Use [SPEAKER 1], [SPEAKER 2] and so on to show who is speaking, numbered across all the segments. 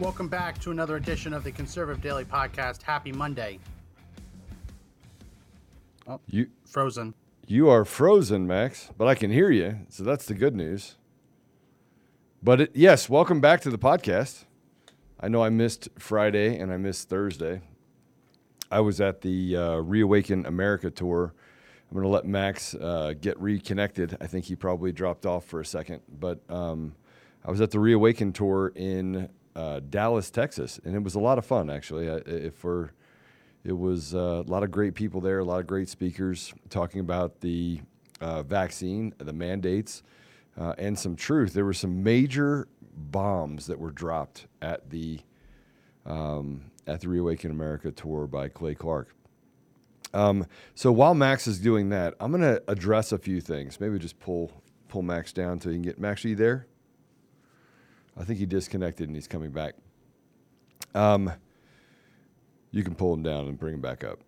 [SPEAKER 1] Welcome back to another edition of the Conservative Daily Podcast. Happy Monday.
[SPEAKER 2] Oh, You
[SPEAKER 1] Frozen.
[SPEAKER 2] you are frozen, Max, but I can hear you, so that's the good news. But it, yes, welcome back to the podcast. I know I missed Friday and I missed Thursday. I was at the uh, Reawaken America tour. I'm going to let Max uh, get reconnected. I think he probably dropped off for a second, but um, I was at the Reawaken tour in uh, Dallas, Texas, and it was a lot of fun. Actually, I, if it was uh, a lot of great people there, a lot of great speakers talking about the uh, vaccine, the mandates, uh, and some truth. There were some major bombs that were dropped at the um, at the Reawaken America tour by Clay Clark. Um, so while Max is doing that, I'm going to address a few things. Maybe just pull pull Max down so you can get Max. Are you there? I think he disconnected and he's coming back. Um, you can pull him down and bring him back up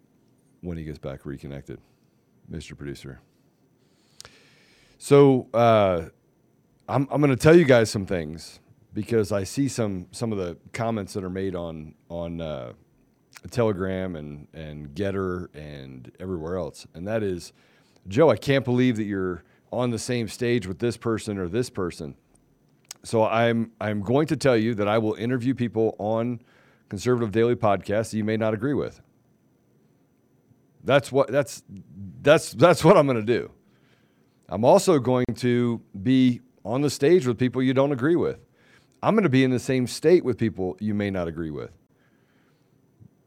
[SPEAKER 2] when he gets back reconnected, Mr. Producer. So uh, I'm, I'm going to tell you guys some things because I see some some of the comments that are made on on uh, Telegram and and Gettr and everywhere else, and that is, Joe, I can't believe that you're on the same stage with this person or this person. So I'm I'm going to tell you that I will interview people on conservative daily podcasts that you may not agree with. That's what that's that's that's what I'm going to do. I'm also going to be on the stage with people you don't agree with. I'm going to be in the same state with people you may not agree with.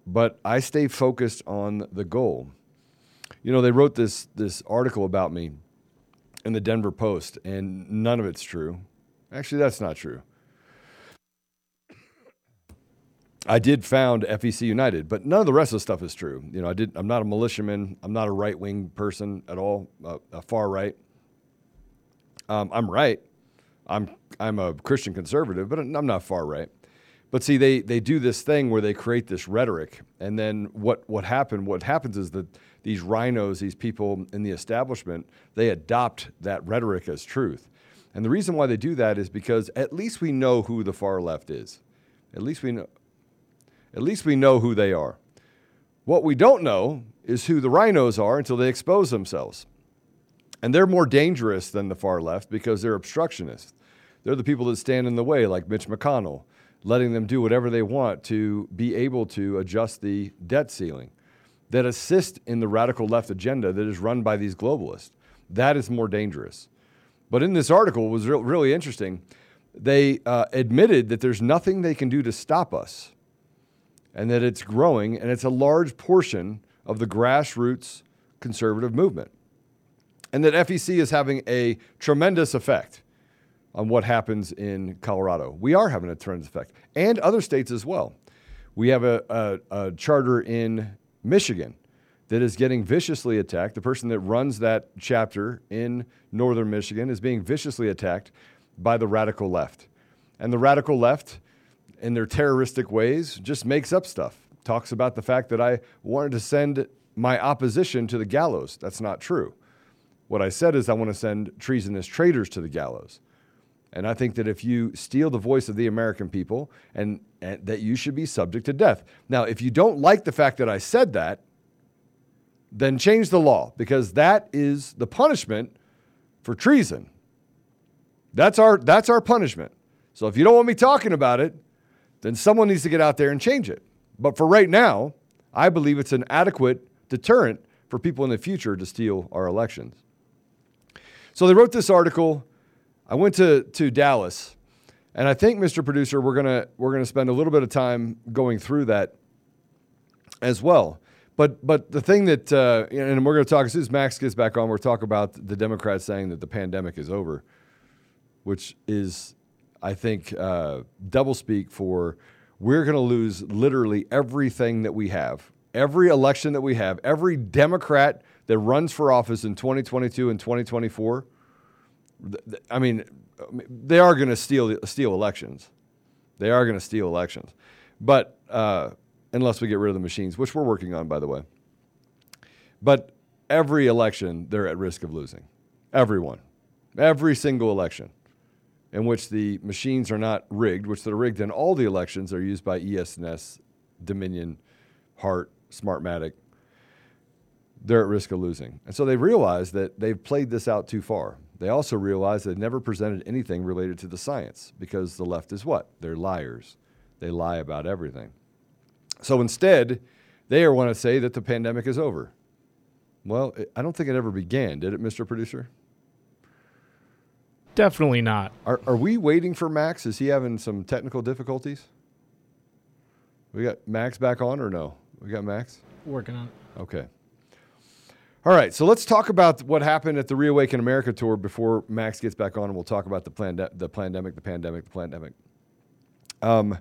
[SPEAKER 2] But I stay focused on the goal. You know, they wrote this this article about me in the Denver Post and none of it's true. Actually, that's not true. I did found FEC United, but none of the rest of the stuff is true. You know, I did. I'm not a militiaman. I'm not a right wing person at all. Uh, a far right. Um, I'm right. I'm I'm a Christian conservative, but I'm not far right. But see, they they do this thing where they create this rhetoric, and then what what happened? What happens is that these rhinos, these people in the establishment, they adopt that rhetoric as truth. And the reason why they do that is because at least we know who the far left is. At least we know. At least we know who they are. What we don't know is who the rhinos are until they expose themselves. And they're more dangerous than the far left because they're obstructionists. They're the people that stand in the way, like Mitch McConnell, letting them do whatever they want to be able to adjust the debt ceiling, that assist in the radical left agenda that is run by these globalists. That is more dangerous. But in this article was re- really interesting. They uh, admitted that there's nothing they can do to stop us and that it's growing and it's a large portion of the grassroots conservative movement. And that FEC is having a tremendous effect on what happens in Colorado. We are having a tremendous effect, and other states as well. We have a, a, a charter in Michigan that is getting viciously attacked. The person that runs that chapter in northern Michigan is being viciously attacked by the radical left. And the radical left, in their terroristic ways, just makes up stuff. Talks about the fact that I wanted to send my opposition to the gallows. That's not true. What I said is I want to send treasonous traitors to the gallows. And I think that if you steal the voice of the American people, and, and that you should be subject to death. Now, if you don't like the fact that I said that, then change the law because that is the punishment for treason. That's our that's our punishment. So if you don't want me talking about it, then someone needs to get out there and change it. But for right now, I believe it's an adequate deterrent for people in the future to steal our elections. So they wrote this article. I went to, to Dallas, and I think, Mr. Producer, we're gonna we're gonna spend a little bit of time going through that as well. But but the thing that uh, and we're going to talk as soon as Max gets back on, we're talk about the Democrats saying that the pandemic is over, which is I think, uh, doublespeak for we're going to lose literally everything that we have, every election that we have, every Democrat that runs for office in 2022 and 2024. I mean, they are going to steal steal elections. They are going to steal elections, but uh, unless we get rid of the machines, which we're working on, by the way. But every election, they're at risk of losing. Everyone, every single election in which the machines are not rigged, which they're rigged in all the elections are used by ES&S, Dominion, Hart, Smartmatic. They're at risk of losing. And so they realize that they've played this out too far. They also realize they've never presented anything related to the science because the left is what? They're liars. They lie about everything. So instead, they want to say that the pandemic is over. Well, I don't think it ever began, did it, Mr. Producer?
[SPEAKER 3] Definitely not.
[SPEAKER 2] Are, are we waiting for Max? Is he having some technical difficulties? We got Max back on or no? We got Max?
[SPEAKER 3] Working on it.
[SPEAKER 2] Okay. All right, so let's talk about what happened at the Reawaken America tour before Max gets back on, and we'll talk about the, plande- the pandemic, the pandemic, the pandemic. Um,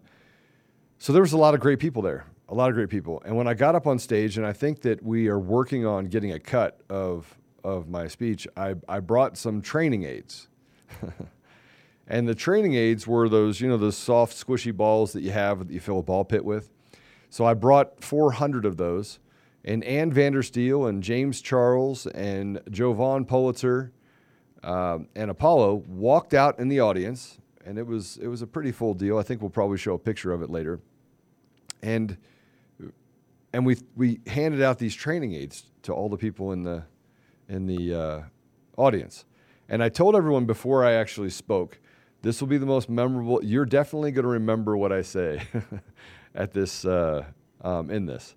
[SPEAKER 2] so there was a lot of great people there, a lot of great people. And when I got up on stage, and I think that we are working on getting a cut of of my speech, I, I brought some training aids. and the training aids were those, you know, those soft, squishy balls that you have that you fill a ball pit with. So I brought 400 of those. And Ann Vandersteel and James Charles and Jovan Pulitzer um, and Apollo walked out in the audience, and it was it was a pretty full deal. I think we'll probably show a picture of it later. And and we we handed out these training aids to all the people in the in the uh, audience. And I told everyone before I actually spoke, this will be the most memorable. You're definitely going to remember what I say at this uh, um, in this.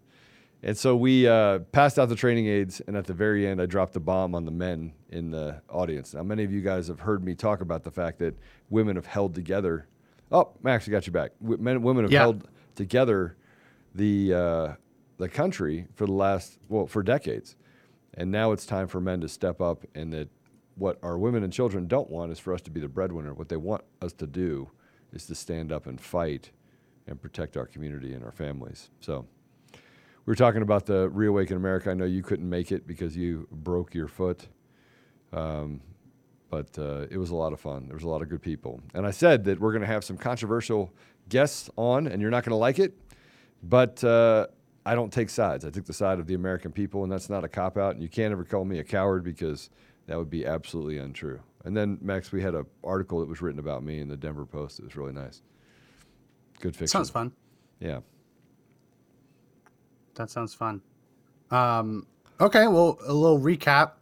[SPEAKER 2] And so we uh, passed out the training aids, and at the very end, I dropped the bomb on the men in the audience. Now, many of you guys have heard me talk about the fact that women have held together. Oh, Max, I got you back. Men, women have yeah. held together the uh, the country for the last well for decades, and now it's time for men to step up and that what our women and children don't want is for us to be the breadwinner. What they want us to do is to stand up and fight and protect our community and our families. So we were talking about the Reawaken America. I know you couldn't make it because you broke your foot. Um, but uh, it was a lot of fun. There was a lot of good people. And I said that we're going to have some controversial guests on, and you're not going to like it. But uh, I don't take sides. I took the side of the American people, and that's not a cop out. And you can't ever call me a coward because – that would be absolutely untrue. And then Max, we had an article that was written about me in the Denver Post. It was really nice. Good fiction.
[SPEAKER 1] Sounds fun.
[SPEAKER 2] Yeah.
[SPEAKER 1] That sounds fun. Um, okay, well, a little recap.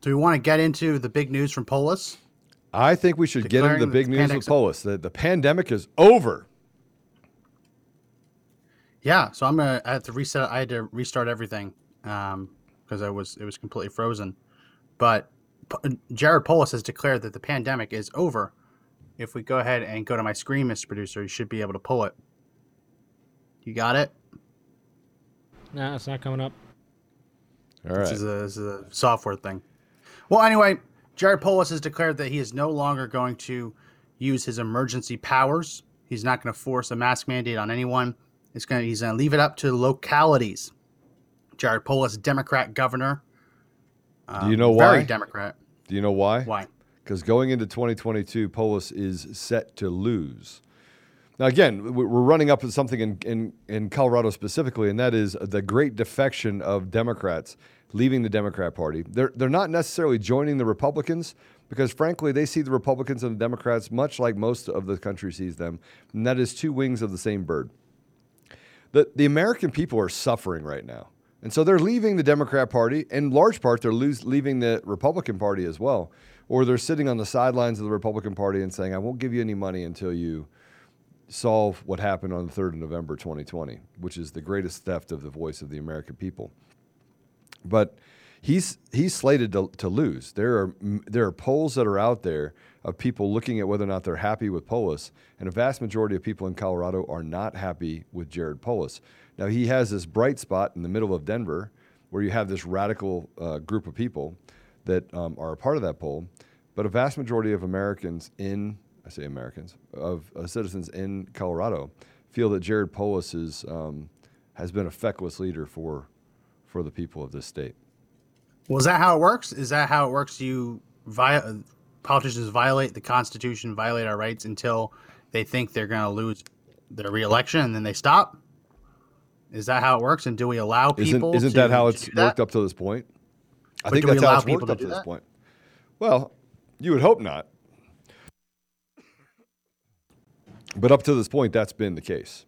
[SPEAKER 1] Do we want to get into the big news from Polis?
[SPEAKER 2] I think we should get into the big news with Polis. The, the pandemic is over.
[SPEAKER 1] Yeah, so I'm gonna I had to reset. I had to restart everything because um, I was it was completely frozen. But Jared Polis has declared that the pandemic is over. If we go ahead and go to my screen, Mr. Producer, you should be able to pull it. You got it?
[SPEAKER 3] Nah, it's not coming up.
[SPEAKER 2] All right.
[SPEAKER 1] This is, a, this is a software thing. Well, anyway, Jared Polis has declared that he is no longer going to use his emergency powers. He's not going to force a mask mandate on anyone. It's going to, he's going to leave it up to localities. Jared Polis, Democrat governor,
[SPEAKER 2] um, Do you know why?
[SPEAKER 1] Very Democrat.
[SPEAKER 2] Do you know why?
[SPEAKER 1] Why?
[SPEAKER 2] Because going into 2022, Polis is set to lose. Now, again, we're running up to something in, in, in Colorado specifically, and that is the great defection of Democrats leaving the Democrat Party. They're, they're not necessarily joining the Republicans because, frankly, they see the Republicans and the Democrats much like most of the country sees them, and that is two wings of the same bird. The, the American people are suffering right now. And so they're leaving the Democrat Party. In large part, they're lose, leaving the Republican Party as well. Or they're sitting on the sidelines of the Republican Party and saying, I won't give you any money until you solve what happened on the 3rd of November 2020, which is the greatest theft of the voice of the American people. But he's, he's slated to, to lose. There are, there are polls that are out there of people looking at whether or not they're happy with Polis, and a vast majority of people in Colorado are not happy with Jared Polis. Now, he has this bright spot in the middle of Denver where you have this radical uh, group of people that um, are a part of that poll, but a vast majority of Americans in I say Americans, of uh, citizens in Colorado feel that Jared Polis is, um, has been a feckless leader for, for the people of this state.
[SPEAKER 1] Well, is that how it works? Is that how it works? You vi- politicians violate the Constitution, violate our rights until they think they're going to lose their reelection, and then they stop. Is that how it works? And do we allow people?
[SPEAKER 2] Isn't, isn't that how it's
[SPEAKER 1] that?
[SPEAKER 2] worked up to this point? I
[SPEAKER 1] But
[SPEAKER 2] think that's how it's worked up to this point. Well, you would hope not. But up to this point, that's been the case.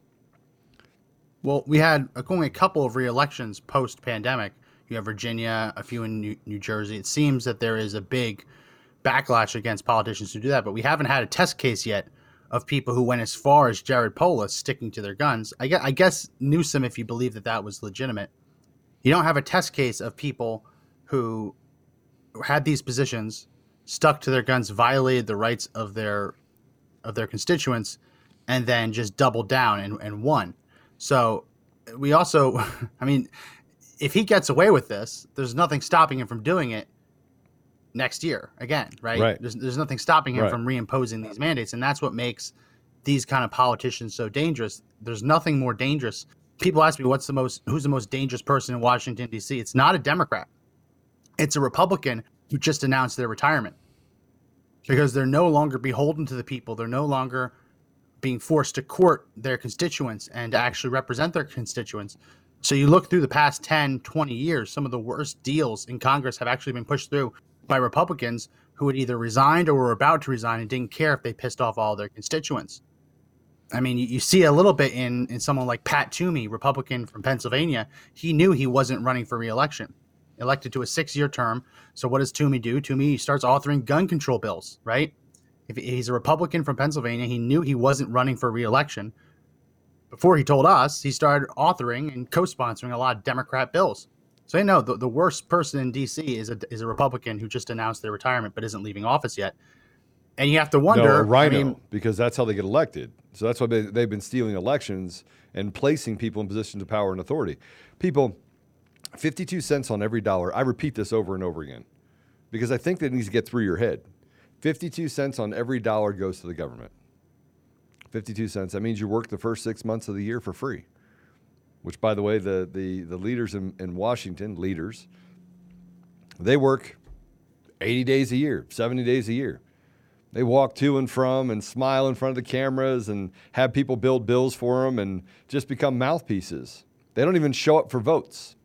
[SPEAKER 1] Well, we had only a couple of re-elections post-pandemic. You have Virginia, a few in New, New Jersey. It seems that there is a big backlash against politicians who do that, but we haven't had a test case yet of people who went as far as Jared Polis sticking to their guns. I guess, I guess Newsom, if you believe that that was legitimate, you don't have a test case of people who had these positions, stuck to their guns, violated the rights of their of their constituents, and then just doubled down and, and won. So we also, I mean, if he gets away with this, there's nothing stopping him from doing it next year again, right?
[SPEAKER 2] Right.
[SPEAKER 1] There's, there's nothing stopping him
[SPEAKER 2] Right.
[SPEAKER 1] from reimposing these mandates, and that's what makes these kind of politicians so dangerous. There's nothing more dangerous. People ask me what's the most, who's the most dangerous person in Washington D.C. It's not a Democrat. It's a Republican who just announced their retirement because they're no longer beholden to the people. They're no longer being forced to court their constituents and to actually represent their constituents. So you look through the past 10, 20 years, some of the worst deals in Congress have actually been pushed through by Republicans who had either resigned or were about to resign and didn't care if they pissed off all their constituents. I mean, you, you see a little bit in, in someone like Pat Toomey, Republican from Pennsylvania. He knew he wasn't running for reelection, elected to a six year term. So what does Toomey do? Toomey starts authoring gun control bills, right? If he's a Republican from Pennsylvania, he knew he wasn't running for reelection. Before he told us, he started authoring and co-sponsoring a lot of Democrat bills. So you know the, the worst person in D.C. is a is a Republican who just announced their retirement but isn't leaving office yet. And you have to wonder.
[SPEAKER 2] no, a
[SPEAKER 1] I
[SPEAKER 2] rhino,
[SPEAKER 1] mean,
[SPEAKER 2] because that's how they get elected. So that's why they, they've been stealing elections and placing people in positions of power and authority. People, 52 cents on every dollar. I repeat this over and over again because I think that needs to get through your head. 52 cents on every dollar goes to the government. 52 cents. That means you work the first six months of the year for free. Which, by the way, the, the, the leaders in, in Washington, leaders, they work 80 days a year, 70 days a year. They walk to and from and smile in front of the cameras and have people build bills for them and just become mouthpieces. They don't even show up for votes.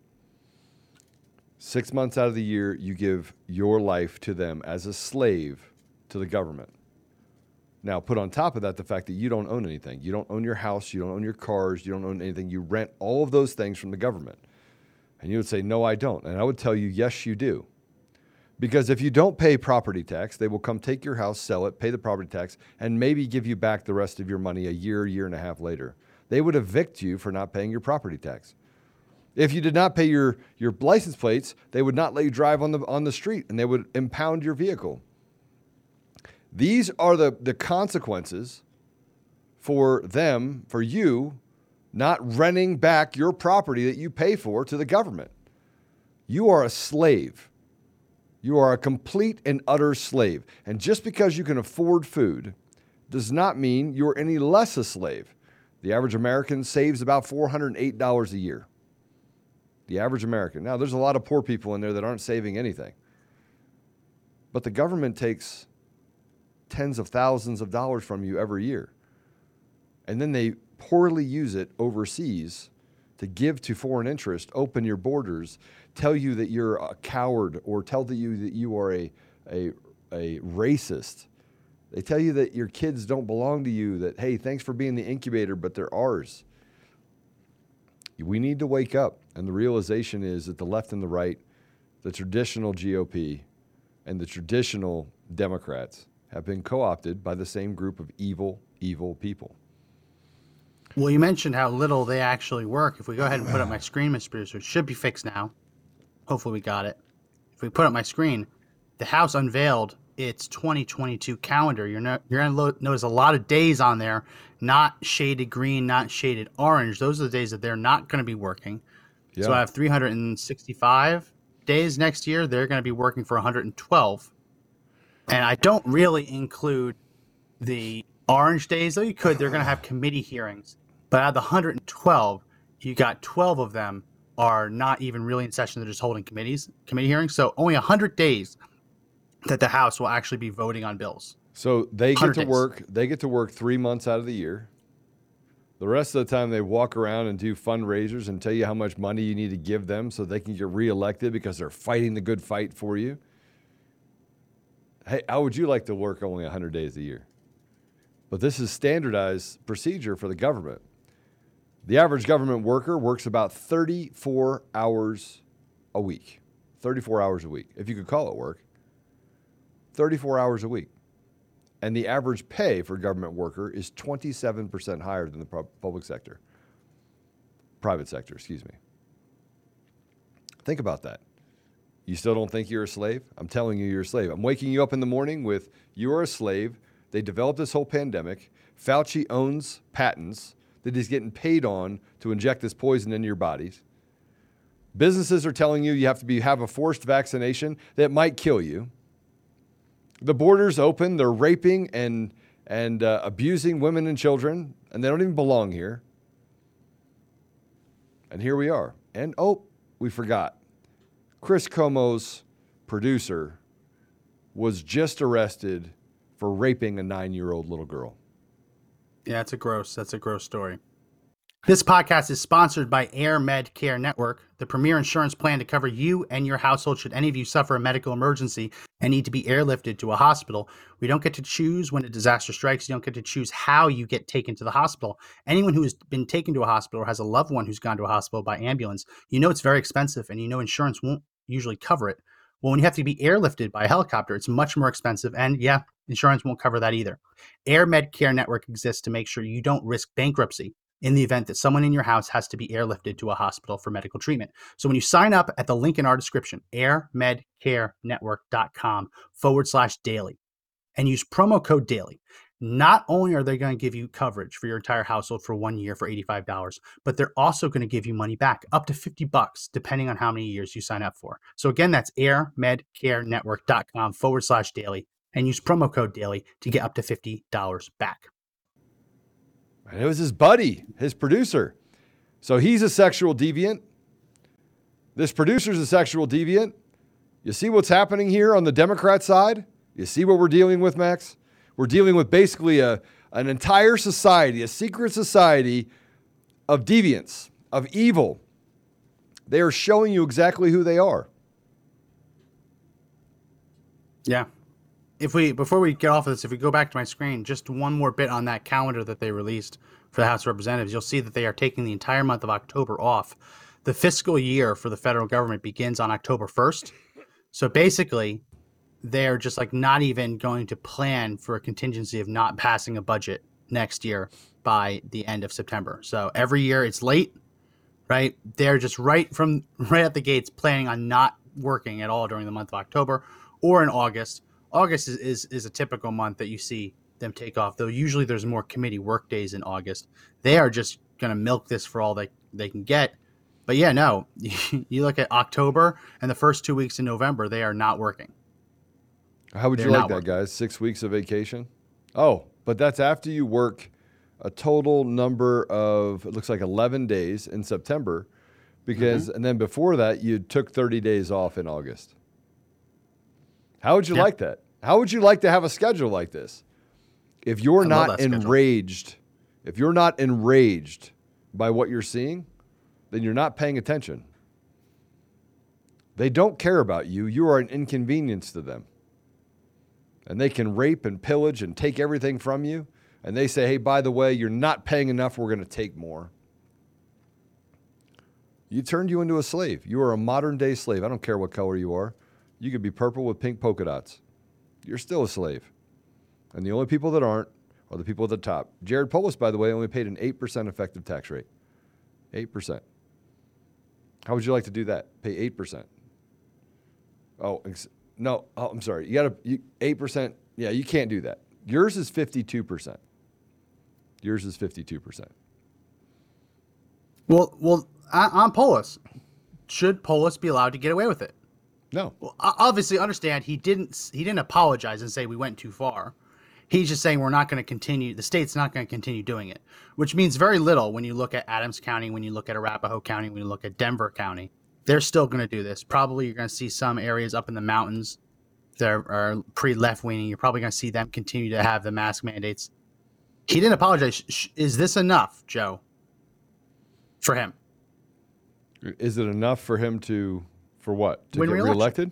[SPEAKER 2] Six months out of the year, you give your life to them as a slave to the government. Now, put on top of that the fact that you don't own anything. You don't own your house, you don't own your cars, you don't own anything. You rent all of those things from the government. And you would say, No, I don't. And I would tell you, Yes, you do. Because if you don't pay property tax, they will come take your house, sell it, pay the property tax, and maybe give you back the rest of your money a year, year and a half later. They would evict you for not paying your property tax. If you did not pay your, your license plates, they would not let you drive on the, on the street and they would impound your vehicle. These are the, the consequences for them, for you, not renting back your property that you pay for to the government. You are a slave. You are a complete and utter slave. And just because you can afford food does not mean you're any less a slave. The average American saves about $408 a year. The average American. Now, there's a lot of poor people in there that aren't saving anything. But the government takes tens of thousands of dollars from you every year. And then they poorly use it overseas to give to foreign interest, open your borders, tell you that you're a coward, or tell you that you are a, a, a racist. They tell you that your kids don't belong to you, that, hey, thanks for being the incubator, but they're ours. We need to wake up. And the realization is that the left and the right, the traditional GOP, and the traditional Democrats have been co opted by the same group of evil, evil people.
[SPEAKER 1] Well, you mentioned how little they actually work. If we go ahead and put up my screen, Mr. Producer, it should be fixed now. Hopefully, we got it. If we put up my screen, the House unveiled its 2022 calendar. You're not, you're gonna notice a lot of days on there, not shaded green, not shaded orange. Those are the days that they're not going to be working. So I have 365 days next year. They're going to be working for 112, and I don't really include the orange days, though you could, they're going to have committee hearings. But out of the 112, you got 12 of them are not even really in session. They're just holding committees, committee hearings. So only 100 days that the House will actually be voting on bills.
[SPEAKER 2] So they get to
[SPEAKER 1] days.
[SPEAKER 2] work. They get to work three months out of the year. The rest of the time, they walk around and do fundraisers and tell you how much money you need to give them so they can get reelected because they're fighting the good fight for you. Hey, how would you like to work only 100 days a year? But this is standardized procedure for the government. The average government worker works about 34 hours a week. 34 hours a week, if you could call it work. 34 hours a week. And the average pay for government worker is 27% higher than the public sector. Private sector, excuse me. Think about that. You still don't think you're a slave? I'm telling you, you're a slave. I'm waking you up in the morning with you are a slave. They developed this whole pandemic. Fauci owns patents that he's getting paid on to inject this poison into your bodies. Businesses are telling you you have to be, have a forced vaccination that might kill you. The borders open. They're raping and and uh, abusing women and children, and they don't even belong here. And here we are. And oh, we forgot. Chris Cuomo's producer was just arrested for raping a nine-year-old little girl.
[SPEAKER 1] Yeah, it's a gross. That's a gross story. This podcast is sponsored by Air Med Care Network, the premier insurance plan to cover you and your household should any of you suffer a medical emergency and need to be airlifted to a hospital. We don't get to choose when a disaster strikes. You don't get to choose how you get taken to the hospital. Anyone who has been taken to a hospital or has a loved one who's gone to a hospital by ambulance, you know it's very expensive and you know insurance won't usually cover it. Well, when you have to be airlifted by a helicopter, it's much more expensive. And yeah, insurance won't cover that either. Air Med Care Network exists to make sure you don't risk bankruptcy in the event that someone in your house has to be airlifted to a hospital for medical treatment. So when you sign up at the link in our description, airmedcarenetwork.com forward slash daily, and use promo code daily, not only are they going to give you coverage for your entire household for one year for $85, but they're also going to give you money back up to 50 bucks, depending on how many years you sign up for. So again, that's airmedcarenetwork.com forward slash daily and use promo code daily to get up to $50 back.
[SPEAKER 2] And it was his buddy, his producer. So he's a sexual deviant. This producer's a sexual deviant. You see what's happening here on the Democrat side? You see what we're dealing with, Max? We're dealing with basically a, an entire society, a secret society of deviants, of evil. They are showing you exactly who they are.
[SPEAKER 1] Yeah. If we before we get off of this, if we go back to my screen, just one more bit on that calendar that they released for the House of Representatives, you'll see that they are taking the entire month of October off. The fiscal year for the federal government begins on October 1st. So basically, they're just like not even going to plan for a contingency of not passing a budget next year by the end of September. So every year it's late, right? They're just right from right at the gates planning on not working at all during the month of October or in August. August is, is, is a typical month that you see them take off, though usually there's more committee work days in August. They are just going to milk this for all they, they can get. But yeah, no, you look at October and the first two weeks in November, they are not working.
[SPEAKER 2] How would you like that,
[SPEAKER 1] working.
[SPEAKER 2] guys? Six weeks of vacation? Oh, but that's after you work a total number of, it looks like 11 days in September, because,
[SPEAKER 1] Mm-hmm.
[SPEAKER 2] and then before that, you took 30 days off in August. How would you
[SPEAKER 1] Yeah.
[SPEAKER 2] like that? How would you like to have a schedule like this? If you're
[SPEAKER 1] I
[SPEAKER 2] not
[SPEAKER 1] that schedule.
[SPEAKER 2] enraged, if you're not enraged by what you're seeing, then you're not paying attention. They don't care about you. You are an inconvenience to them and they can rape and pillage and take everything from you. And they say, hey, by the way, you're not paying enough. We're going to take more. You turned you into a slave. You are a modern day slave. I don't care what color you are. You could be purple with pink polka dots. You're still a slave. And the only people that aren't are the people at the top. Jared Polis, by the way, only paid an 8% effective tax rate. 8%. How would you like to do that? Pay 8%. Oh, no. Oh, I'm sorry. You got to you, 8%. Yeah, you can't do that. Yours is 52%. Yours is 52%.
[SPEAKER 1] Well, well, on on Polis, should Polis be allowed to get away with it?
[SPEAKER 2] No.
[SPEAKER 1] Well, obviously, understand he didn't. He didn't apologize and say we went too far. He's just saying we're not going to continue. The state's not going to continue doing it, which means very little when you look at Adams County, when you look at Arapahoe County, when you look at Denver County. They're still going to do this. Probably you're going to see some areas up in the mountains that are, are pretty left leaning. You're probably going to see them continue to have the mask mandates. He didn't apologize. Is this enough, Joe, for him?
[SPEAKER 2] Is it enough for him to, for what? To
[SPEAKER 1] Win
[SPEAKER 2] get reelected?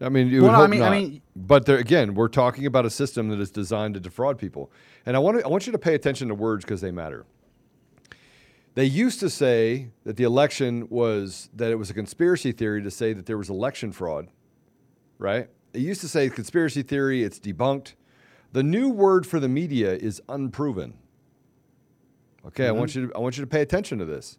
[SPEAKER 2] I mean, you
[SPEAKER 1] Well, I
[SPEAKER 2] hope
[SPEAKER 1] mean- I
[SPEAKER 2] not.
[SPEAKER 1] mean-
[SPEAKER 2] but there, again, we're talking about a system that is designed to defraud people, and I want to, I want you to pay attention to words because they matter. They used to say that the election was that it was a conspiracy theory to say that there was election fraud, right? It used to say conspiracy theory, it's debunked. The new word for the media is unproven. Okay, I want you to I want you to pay attention to this.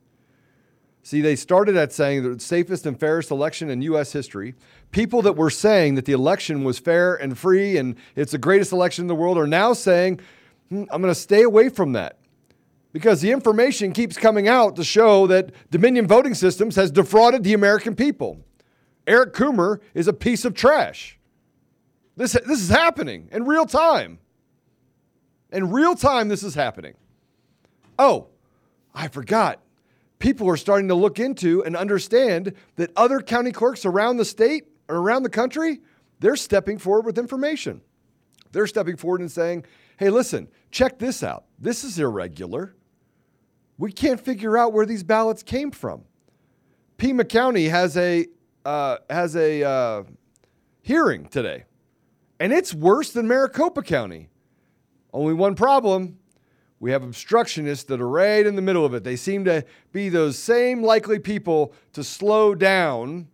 [SPEAKER 2] See, they started at saying the safest and fairest election in U.S. history. People that were saying that the election was fair and free and it's the greatest election in the world are now saying, "Hmm, I'm going to stay away from that because the information keeps coming out to show that Dominion Voting Systems has defrauded the American people. Eric Coomer is a piece of trash. This, this is happening in real time. In real time, this is happening. Oh, I forgot. People are starting to look into and understand that other county clerks around the state or around the country, they're stepping forward with information. They're stepping forward and saying, hey, listen, check this out. This is irregular. We can't figure out where these ballots came from. Pima County has a, uh, has a uh, hearing today, and it's worse than Maricopa County. Only one problem we have obstructionists that are right in the middle of it. They seem to be those same likely people to slow down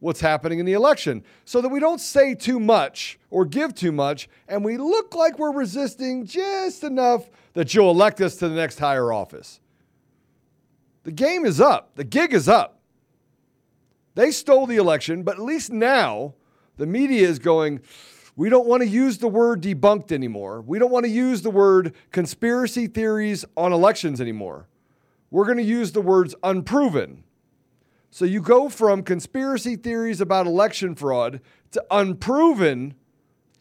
[SPEAKER 2] what's happening in the election so that we don't say too much or give too much and we look like we're resisting just enough that you'll elect us to the next higher office. The game is up, the gig is up. They stole the election, but at least now the media is going, we don't want to use the word debunked anymore. We don't want to use the word conspiracy theories on elections anymore. We're going to use the words unproven. So you go from conspiracy theories about election fraud to unproven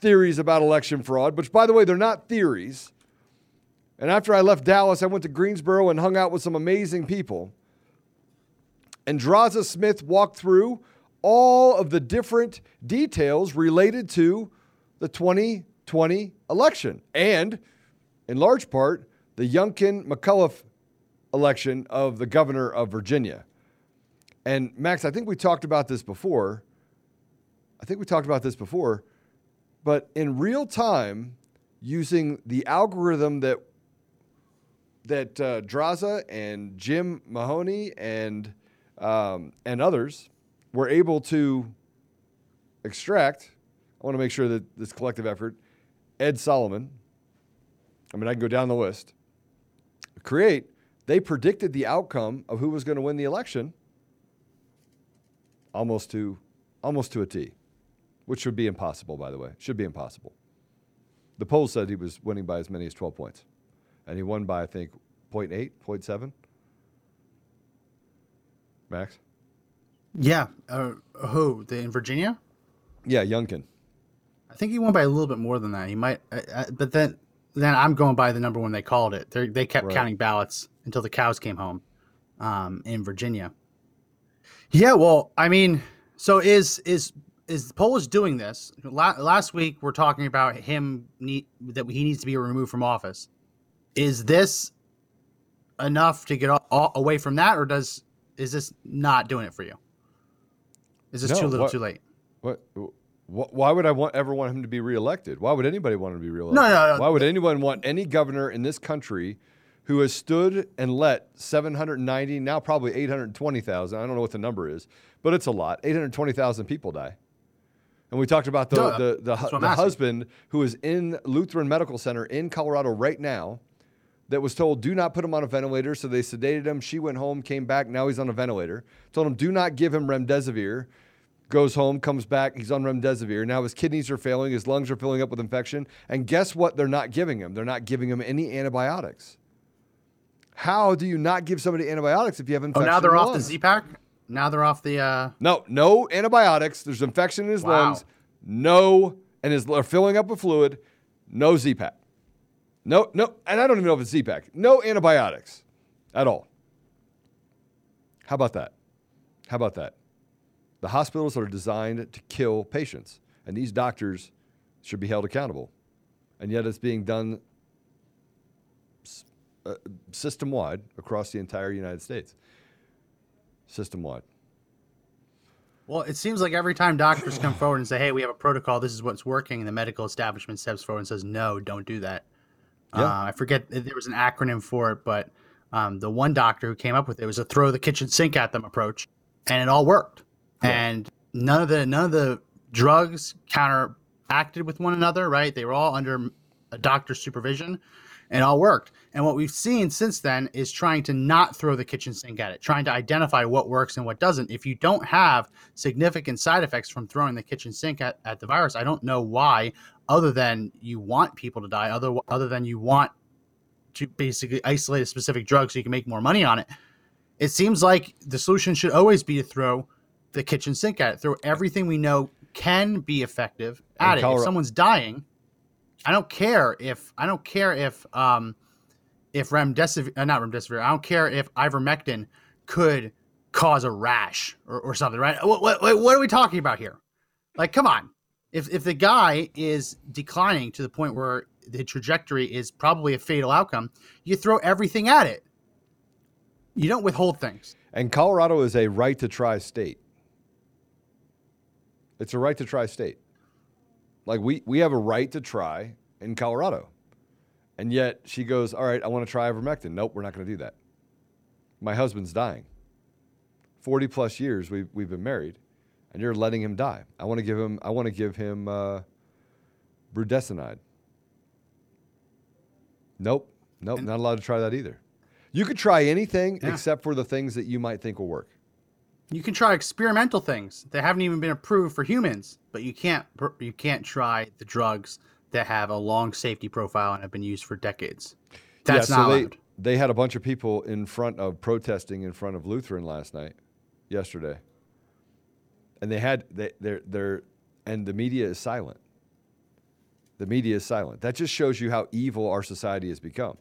[SPEAKER 2] theories about election fraud, which, by the way, they're not theories. And after I left Dallas, I went to Greensboro and hung out with some amazing people. And Draza Smith walked through all of the different details related to the 2020 election and, in large part, the Youngkin McAuliffe election of the governor of Virginia. And Max, I think we talked about this before. I think we talked about this before, but in real time, using the algorithm that that uh, Draza and Jim Mahoney and um, and others were able to extract. I want to make sure that this collective effort, Ed Solomon, I mean, I can go down the list, create, they predicted the outcome of who was going to win the election almost to, almost to a T, which should be impossible, by the way. Should be impossible. The polls said he was winning by as many as 12 points, and he won by, I think, 0.8, 0.7. Max?
[SPEAKER 1] Yeah. Uh, who? The, in Virginia?
[SPEAKER 2] Yeah, Youngkin.
[SPEAKER 1] I think he won by a little bit more than that. He might, uh, uh, but then then I'm going by the number when they called it. They they kept
[SPEAKER 2] Right.
[SPEAKER 1] counting ballots until the cows came home, um, in Virginia. Yeah, well, I mean, so is is is Polis doing this? La- last week we're talking about him need that he needs to be removed from office. Is this enough to get a- a- away from that, or does is this not doing it for you? Is this
[SPEAKER 2] No,
[SPEAKER 1] too little,
[SPEAKER 2] what-
[SPEAKER 1] too late?
[SPEAKER 2] What, wh- why would I want ever want him to be reelected? Why would anybody want him to be reelected?
[SPEAKER 1] No, no, no.
[SPEAKER 2] Why would anyone want any governor in this country who has stood and let 790, now probably 820,000, I don't know what the number is, but it's a lot, 820,000 people die? And we talked about the, the, the,
[SPEAKER 1] what I'm
[SPEAKER 2] the husband who is in Lutheran Medical Center in Colorado right now that was told, do not put him on a ventilator. So they sedated him. She went home, came back. Now he's on a ventilator. Told him, do not give him remdesivir. Goes home, comes back. He's on remdesivir. Now his kidneys are failing. His lungs are filling up with infection. And guess what? They're not giving him. They're not giving him any antibiotics. How do you not give somebody antibiotics if you have infection?
[SPEAKER 1] Oh, now they're off
[SPEAKER 2] lungs?
[SPEAKER 1] the Z pack. Now they're off the. uh
[SPEAKER 2] No, no antibiotics. There's infection in his
[SPEAKER 1] Wow.
[SPEAKER 2] lungs. No, and his are filling up with fluid. no Z-Pack. No, no, and I don't even know if it's Z-Pack. No antibiotics at all. How about that? How about that? The hospitals are designed to kill patients, and these doctors should be held accountable. And yet it's being done uh, system wide across the entire United States. System wide.
[SPEAKER 1] Well, it seems like every time doctors come forward and say, "Hey, we have a protocol. This is what's working," the medical establishment steps forward and says, "No, don't do that."
[SPEAKER 2] Yeah.
[SPEAKER 1] Uh, I forget there was an acronym for it, but um, the one doctor who came up with it was a throw the kitchen sink at them approach, and it all worked. And none of the none of the drugs counteracted with one another. Right? They were all under a doctor's supervision, and all worked. And what we've seen since then is trying to not throw the kitchen sink at it, trying to identify what works and what doesn't. If you don't have significant side effects from throwing the kitchen sink at, at the virus, I don't know why, other than you want people to die, other other than you want to basically isolate a specific drug so you can make more money on it. It seems like the solution should always be to throw the kitchen sink at it, throw everything we know can be effective at it. If someone's dying, I don't care if I don't care if um if remdesivir uh, not remdesivir I don't care if ivermectin could cause a rash or, or something right what, what, what are we talking about here like come on if if the guy is declining to the point where the trajectory is probably a fatal outcome you throw everything at it you don't withhold things
[SPEAKER 2] And Colorado is a right to try state. It's a right to try state. Like we we have a right to try in Colorado. And yet she goes, "All right, I want to try ivermectin." Nope, we're not going to do that. My husband's dying. 40 plus years we've we've been married and you're letting him die. I want to give him I want to give him uh budesonide. Nope. Nope, not allowed to try that either. You could try anything
[SPEAKER 1] Yeah.
[SPEAKER 2] except for the things that you might think will work.
[SPEAKER 1] you can try experimental things that haven't even been approved for humans but you can't you can't try the drugs that have a long safety profile and have been used for decades that's
[SPEAKER 2] yeah,
[SPEAKER 1] not
[SPEAKER 2] they,
[SPEAKER 1] allowed.
[SPEAKER 2] they had a bunch of people in front of protesting in front of Lutheran last night, yesterday. And they had they they're and the media is silent. The media is silent. That just shows you how evil our society has become.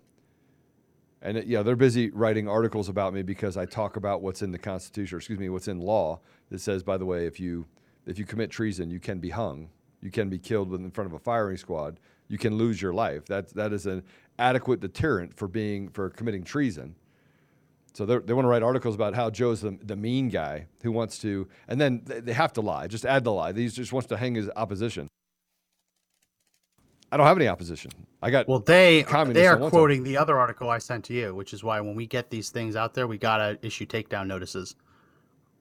[SPEAKER 2] And it, yeah, they're busy writing articles about me because I talk about what's in the Constitution, or excuse me, what's in law that says, by the way, if you if you commit treason, you can be hung, you can be killed in front of a firing squad, you can lose your life. That that is an adequate deterrent for being for committing treason. So they're- want to write articles about how Joe's the, the mean guy who wants to, and then they, they have to lie. Just add the lie. He just wants to hang his opposition. I don't have any opposition. I got
[SPEAKER 1] Well, they they are
[SPEAKER 2] on one side.
[SPEAKER 1] quoting the other article I sent to you, which is why when we get these things out there, we gotta issue takedown notices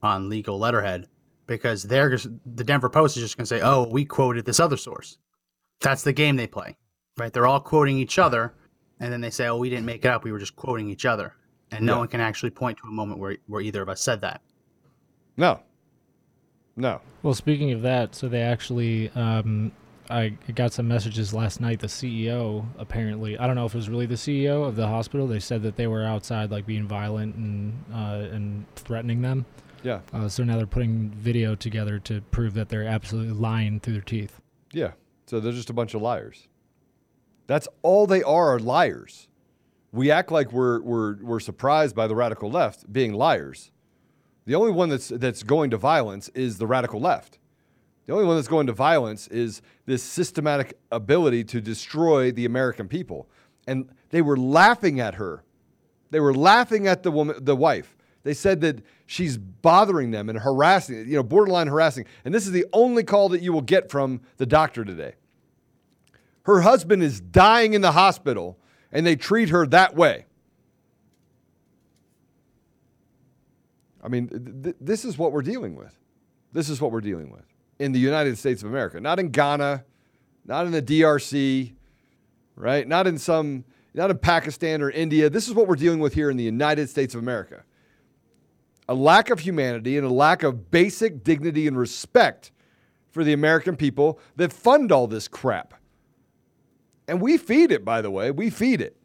[SPEAKER 1] on legal letterhead because they're just the Denver Post is just gonna say, "Oh, we quoted this other source." That's the game they play, right? They're all quoting each other, and then they say, "Oh, we didn't make it up. We were just quoting each other," and no
[SPEAKER 2] Yeah.
[SPEAKER 1] one can actually point to a moment where where either of us said that.
[SPEAKER 2] no, no.
[SPEAKER 3] Well, speaking of that, so they actually, um, I got some messages last night. The CEO apparently, I don't know if it was really the CEO of the hospital. They said that they were outside, like being violent and uh, and threatening them.
[SPEAKER 2] Yeah,
[SPEAKER 3] Uh, so now they're putting video together to prove that they're absolutely lying through their teeth.
[SPEAKER 2] yeah. So they're just a bunch of liars. That's all they are, are liars. We act like we're, we're, we're surprised by the radical left being liars. The only one that's, that's going to violence is the radical left. The only one that's going to violence is this systematic ability to destroy the American people. And they were laughing at her. They were laughing at the woman, the wife. They said that she's bothering them and harassing, you know, borderline harassing. And this is the only call that you will get from the doctor today. Her husband is dying in the hospital and they treat her that way. I mean, th- th- this is what we're dealing with. This is what we're dealing with in the United States of America, not in Ghana, not in the DRC, right? Not in some, not in Pakistan or India. This is what we're dealing with here in the United States of America. A lack of humanity and a lack of basic dignity and respect for the American people that fund all this crap. And we feed it, by the way. We feed it.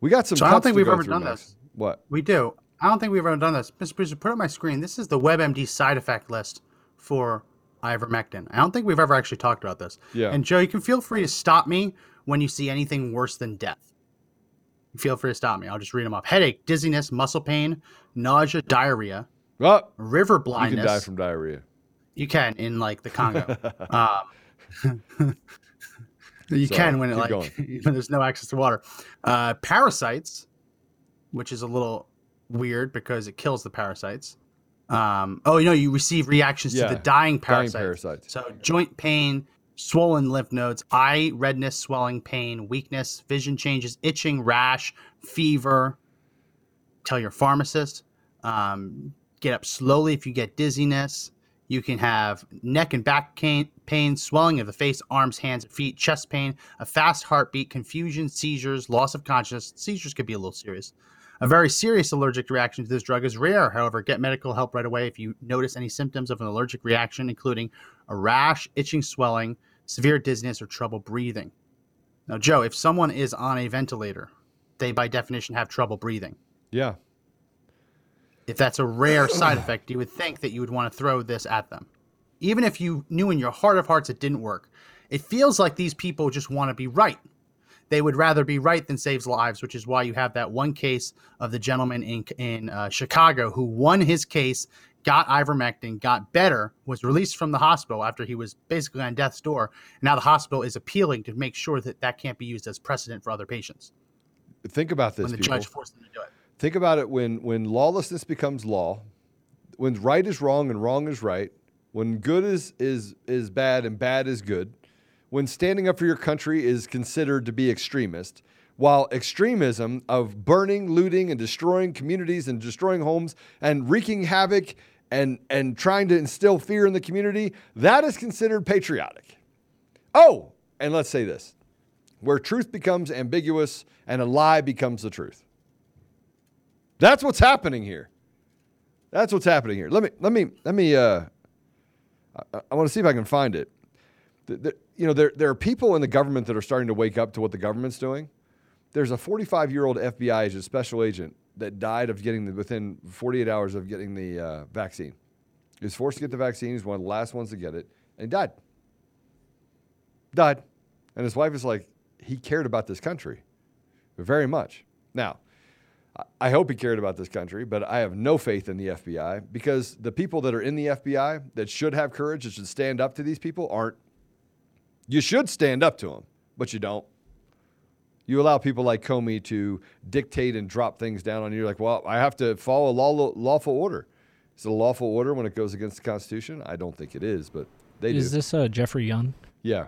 [SPEAKER 2] We got some.
[SPEAKER 1] So I don't think we've ever done
[SPEAKER 2] next.
[SPEAKER 1] this.
[SPEAKER 2] What?
[SPEAKER 1] We do. I don't think we've ever done this. Mr. Producer, put up my screen. This is the WebMD side effect list for ivermectin. I don't think we've ever actually talked about this.
[SPEAKER 2] Yeah.
[SPEAKER 1] And Joe, you can feel free to stop me when you see anything worse than death. Feel free to stop me. I'll just read them off: headache, dizziness, muscle pain, nausea, diarrhea,
[SPEAKER 2] Oh,
[SPEAKER 1] river
[SPEAKER 2] you
[SPEAKER 1] blindness.
[SPEAKER 2] can die from diarrhea.
[SPEAKER 1] You can in like the Congo. um, you
[SPEAKER 2] Sorry,
[SPEAKER 1] can when it like when there's no access to water. Uh, parasites, which is a little weird because it kills the parasites. Um, oh, you know, you receive reactions
[SPEAKER 2] Yeah,
[SPEAKER 1] to the dying
[SPEAKER 2] Dying
[SPEAKER 1] parasites.
[SPEAKER 2] parasites.
[SPEAKER 1] So joint pain, swollen lymph nodes, eye redness, swelling, pain, weakness, vision changes, itching, rash, fever. Tell your pharmacist. Um, get up slowly if you get dizziness. You can have neck and back pain, pain, swelling of the face, arms, hands, feet, chest pain, a fast heartbeat, confusion, seizures, loss of consciousness. Seizures could be a little serious. A very serious allergic reaction to this drug is rare. However, get medical help right away if you notice any symptoms of an allergic reaction, including a rash, itching, swelling, severe dizziness, or trouble breathing. Now, Joe, if someone is on a ventilator, they by definition have trouble breathing.
[SPEAKER 2] Yeah.
[SPEAKER 1] If that's a rare side effect, you would think that you would want to throw this at them. Even if you knew in your heart of hearts it didn't work, it feels like these people just want to be right. They would rather be right than save lives, which is why you have that one case of the gentleman in in uh, Chicago who won his case, got ivermectin, got better, was released from the hospital after he was basically on death's door. Now the hospital is appealing to make sure that that can't be used as precedent for other patients
[SPEAKER 2] Think about this.
[SPEAKER 1] when the
[SPEAKER 2] people.
[SPEAKER 1] judge forced them to do it.
[SPEAKER 2] Think about it when when lawlessness becomes law, when right is wrong and wrong is right, when good is is is bad and bad is good, when standing up for your country is considered to be extremist, while extremism of burning, looting and destroying communities and destroying homes and wreaking havoc and and trying to instill fear in the community, that is considered patriotic. Oh, and let's say this. Where truth becomes ambiguous and a lie becomes the truth. That's what's happening here. That's what's happening here. Let me let me let me. Uh, I, I want to see if I can find it. The, the, you know, there there are people in the government that are starting to wake up to what the government's doing. There's a 45 year old FBI agent, special agent, that died of getting the, within 48 hours of getting the uh, vaccine. He was forced to get the vaccine. He's one of the last ones to get it, and he died. Died, and his wife is like, he cared about this country, very much. Now, I hope he cared about this country, but I have no faith in the FBI because the people that are in the FBI that should have courage, that should stand up to these people, aren't. You should stand up to them, but you don't. You allow people like Comey to dictate and drop things down on you. You're like, well, I have to follow a law, lawful order. Is it a lawful order when it goes against the Constitution? I don't think it is, but they
[SPEAKER 3] Is
[SPEAKER 2] do.
[SPEAKER 3] Is this uh, Jeffrey Young?
[SPEAKER 2] yeah.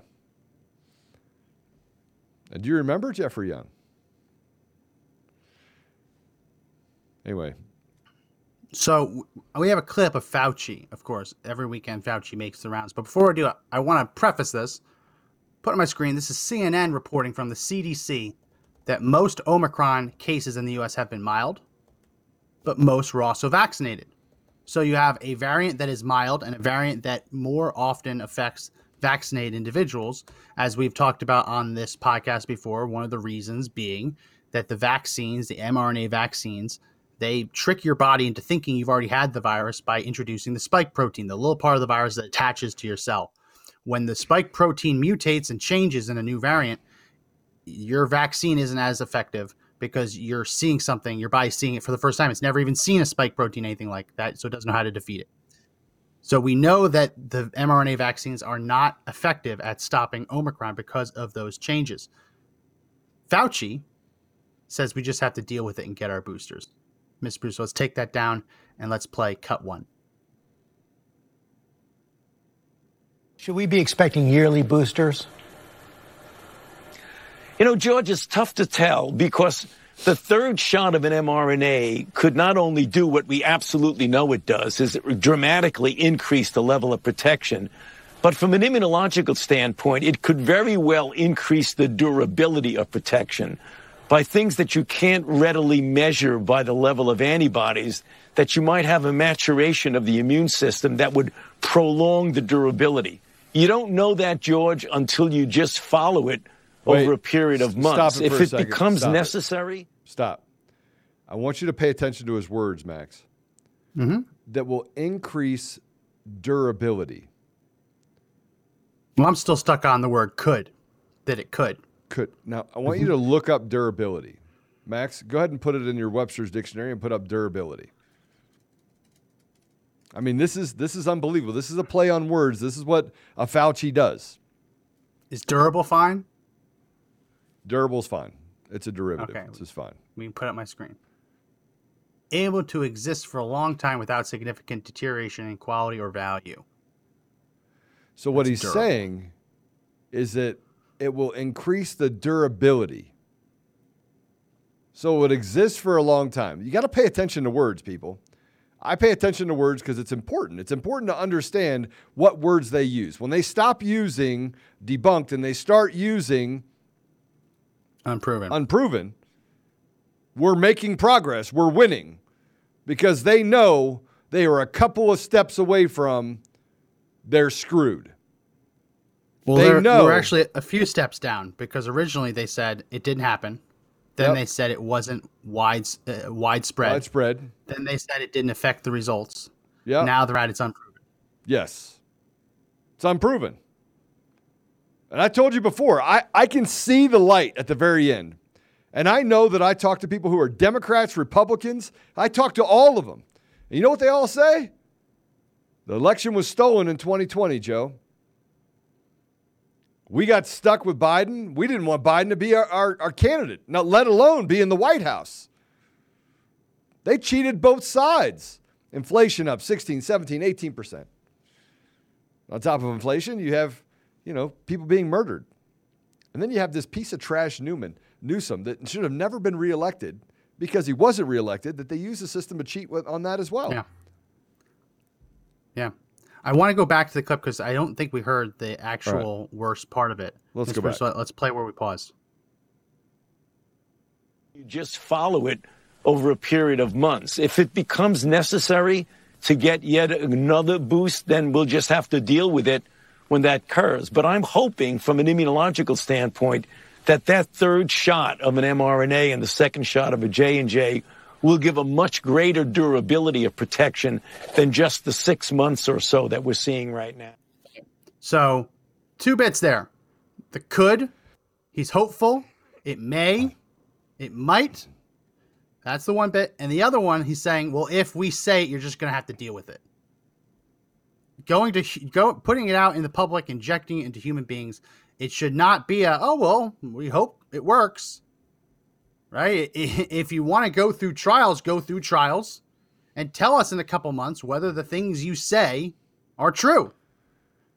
[SPEAKER 2] And do you remember Jeffrey Young? Anyway,
[SPEAKER 1] So we have a clip of Fauci, of course. Every weekend, Fauci makes the rounds. But before I do it, I want to preface this. Put on my screen. This is CNN reporting from the CDC that most Omicron cases in the U.S. have been mild, but most were also vaccinated. So you have a variant that is mild and a variant that more often affects vaccinated individuals, as we've talked about on this podcast before. One of the reasons being that the vaccines, the mRNA vaccines, they trick your body into thinking you've already had the virus by introducing the spike protein, the little part of the virus that attaches to your cell. When the spike protein mutates and changes in a new variant, your vaccine isn't as effective because you're seeing something, your body's seeing it for the first time. It's never even seen a spike protein, anything like that, so it doesn't know how to defeat it. So we know that the mRNA vaccines are not effective at stopping Omicron because of those changes. Fauci says we just have to deal with it and get our boosters. Miss Bruce, let's take that down and let's play cut one.
[SPEAKER 4] Should we be expecting yearly boosters?
[SPEAKER 5] You know, George, it's tough to tell because the third shot of an mRNA could not only do what we absolutely know it does, is it dramatically increase the level of protection, but from an immunological standpoint, it could very well increase the durability of protection by things that you can't readily measure by the level of antibodies, that you might have a maturation of the immune system that would prolong the durability. You don't know that, George, until you just follow it
[SPEAKER 2] Wait,
[SPEAKER 5] over a period of
[SPEAKER 2] stop
[SPEAKER 5] months.
[SPEAKER 2] it for
[SPEAKER 5] if
[SPEAKER 2] a
[SPEAKER 5] it
[SPEAKER 2] second.
[SPEAKER 5] becomes
[SPEAKER 2] Stop it.
[SPEAKER 5] necessary,
[SPEAKER 2] Stop. I want you to pay attention to his words, Max.
[SPEAKER 1] Mm-hmm.
[SPEAKER 2] That will increase durability.
[SPEAKER 1] Well, I'm still stuck on the word could, that it could.
[SPEAKER 2] Could now I want you mm-hmm. to look up durability. Max, go ahead and put it in your Webster's dictionary and put up durability. I mean, this is this is unbelievable. This is a play on words. This is what a Fauci does.
[SPEAKER 1] Is durable fine?
[SPEAKER 2] Durable's fine. It's a derivative.
[SPEAKER 1] Okay.
[SPEAKER 2] It's just fine.
[SPEAKER 1] We can put up my screen. Able to exist for a long time without significant deterioration in quality or value.
[SPEAKER 2] So what he's
[SPEAKER 1] durable.
[SPEAKER 2] saying is that it will increase the durability. So it exists for a long time. You got to pay attention to words, people. I pay attention to words because it's important. It's important to understand what words they use. When they stop using debunked and they start using
[SPEAKER 1] Unproven.
[SPEAKER 2] unproven, we're making progress. We're winning because they know they are a couple of steps away from they're screwed.
[SPEAKER 1] Well,
[SPEAKER 2] they know-
[SPEAKER 1] We're actually a few steps down because originally they said it didn't happen. Then
[SPEAKER 2] Yep.
[SPEAKER 1] they said it wasn't wide, uh, widespread.
[SPEAKER 2] Widespread.
[SPEAKER 1] Then they said it didn't affect the results.
[SPEAKER 2] Yeah.
[SPEAKER 1] Now they're at its unproven.
[SPEAKER 2] Yes. It's unproven. And I told you before, I, I can see the light at the very end. And I know that I talk to people who are Democrats, Republicans. I talk to all of them. And you know what they all say? The election was stolen in 2020, Joe. We got stuck with Biden. We didn't want Biden to be our, our, our candidate, not let alone be in the White House. They cheated both sides. Inflation up 16, 17, 18%. On top of inflation, you have, you know, people being murdered. And then you have this piece of trash Newman, Newsom, that should have never been reelected because he wasn't reelected, that they use the system to cheat on that as well.
[SPEAKER 1] Yeah. Yeah. I want to go back to the clip because I don't think we heard the actual worst part of it.
[SPEAKER 2] Let's go
[SPEAKER 1] Mr.
[SPEAKER 2] back.
[SPEAKER 1] So let's play where we paused.
[SPEAKER 5] You just follow it over a period of months. If it becomes necessary to get yet another boost, then we'll just have to deal with it when that occurs. But I'm hoping from an immunological standpoint that that third shot of an mRNA and the second shot of a J&J will give a much greater durability of protection than just the six months or so that we're seeing right now.
[SPEAKER 1] So, two bits there. The could, he's hopeful. It may, it might. That's the one bit. And the other one, he's saying, well, if we say it, you're just going to have to deal with it. Going to go putting it out in the public, injecting it into human beings, it should not be a, oh, well, we hope it works. Right? If you want to go through trials, go through trials and tell us in a couple months whether the things you say are true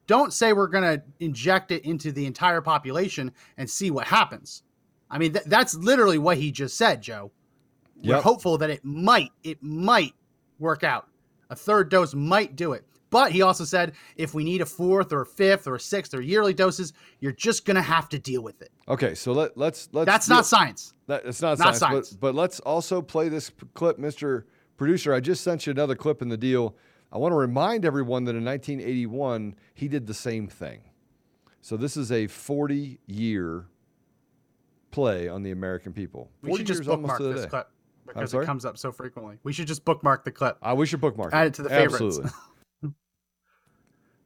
[SPEAKER 1] don't say we're going to inject it into the entire population and see what happens. I mean, th- that's literally what he just said, Joe. We're
[SPEAKER 2] Yep.
[SPEAKER 1] hopeful that it might, it might work out. A third dose might do it. But he also said if we need a fourth or a fifth or a sixth or yearly doses, you're just going to have to deal with it.
[SPEAKER 2] Okay, so let, let's let's
[SPEAKER 1] That's
[SPEAKER 2] deal-
[SPEAKER 1] not science.
[SPEAKER 2] That, it's not,
[SPEAKER 1] Not
[SPEAKER 2] science,
[SPEAKER 1] science.
[SPEAKER 2] But, but let's also play this clip, Mr. Producer. I just sent you another clip in the deal. I want to remind everyone that in 1981, he did the same thing. So this is a 40 year play on the American people.
[SPEAKER 1] We should just bookmark this clip because it comes up so frequently. We should just bookmark the clip.
[SPEAKER 2] Uh, we should bookmark
[SPEAKER 1] Add it to the favorites.
[SPEAKER 2] Absolutely.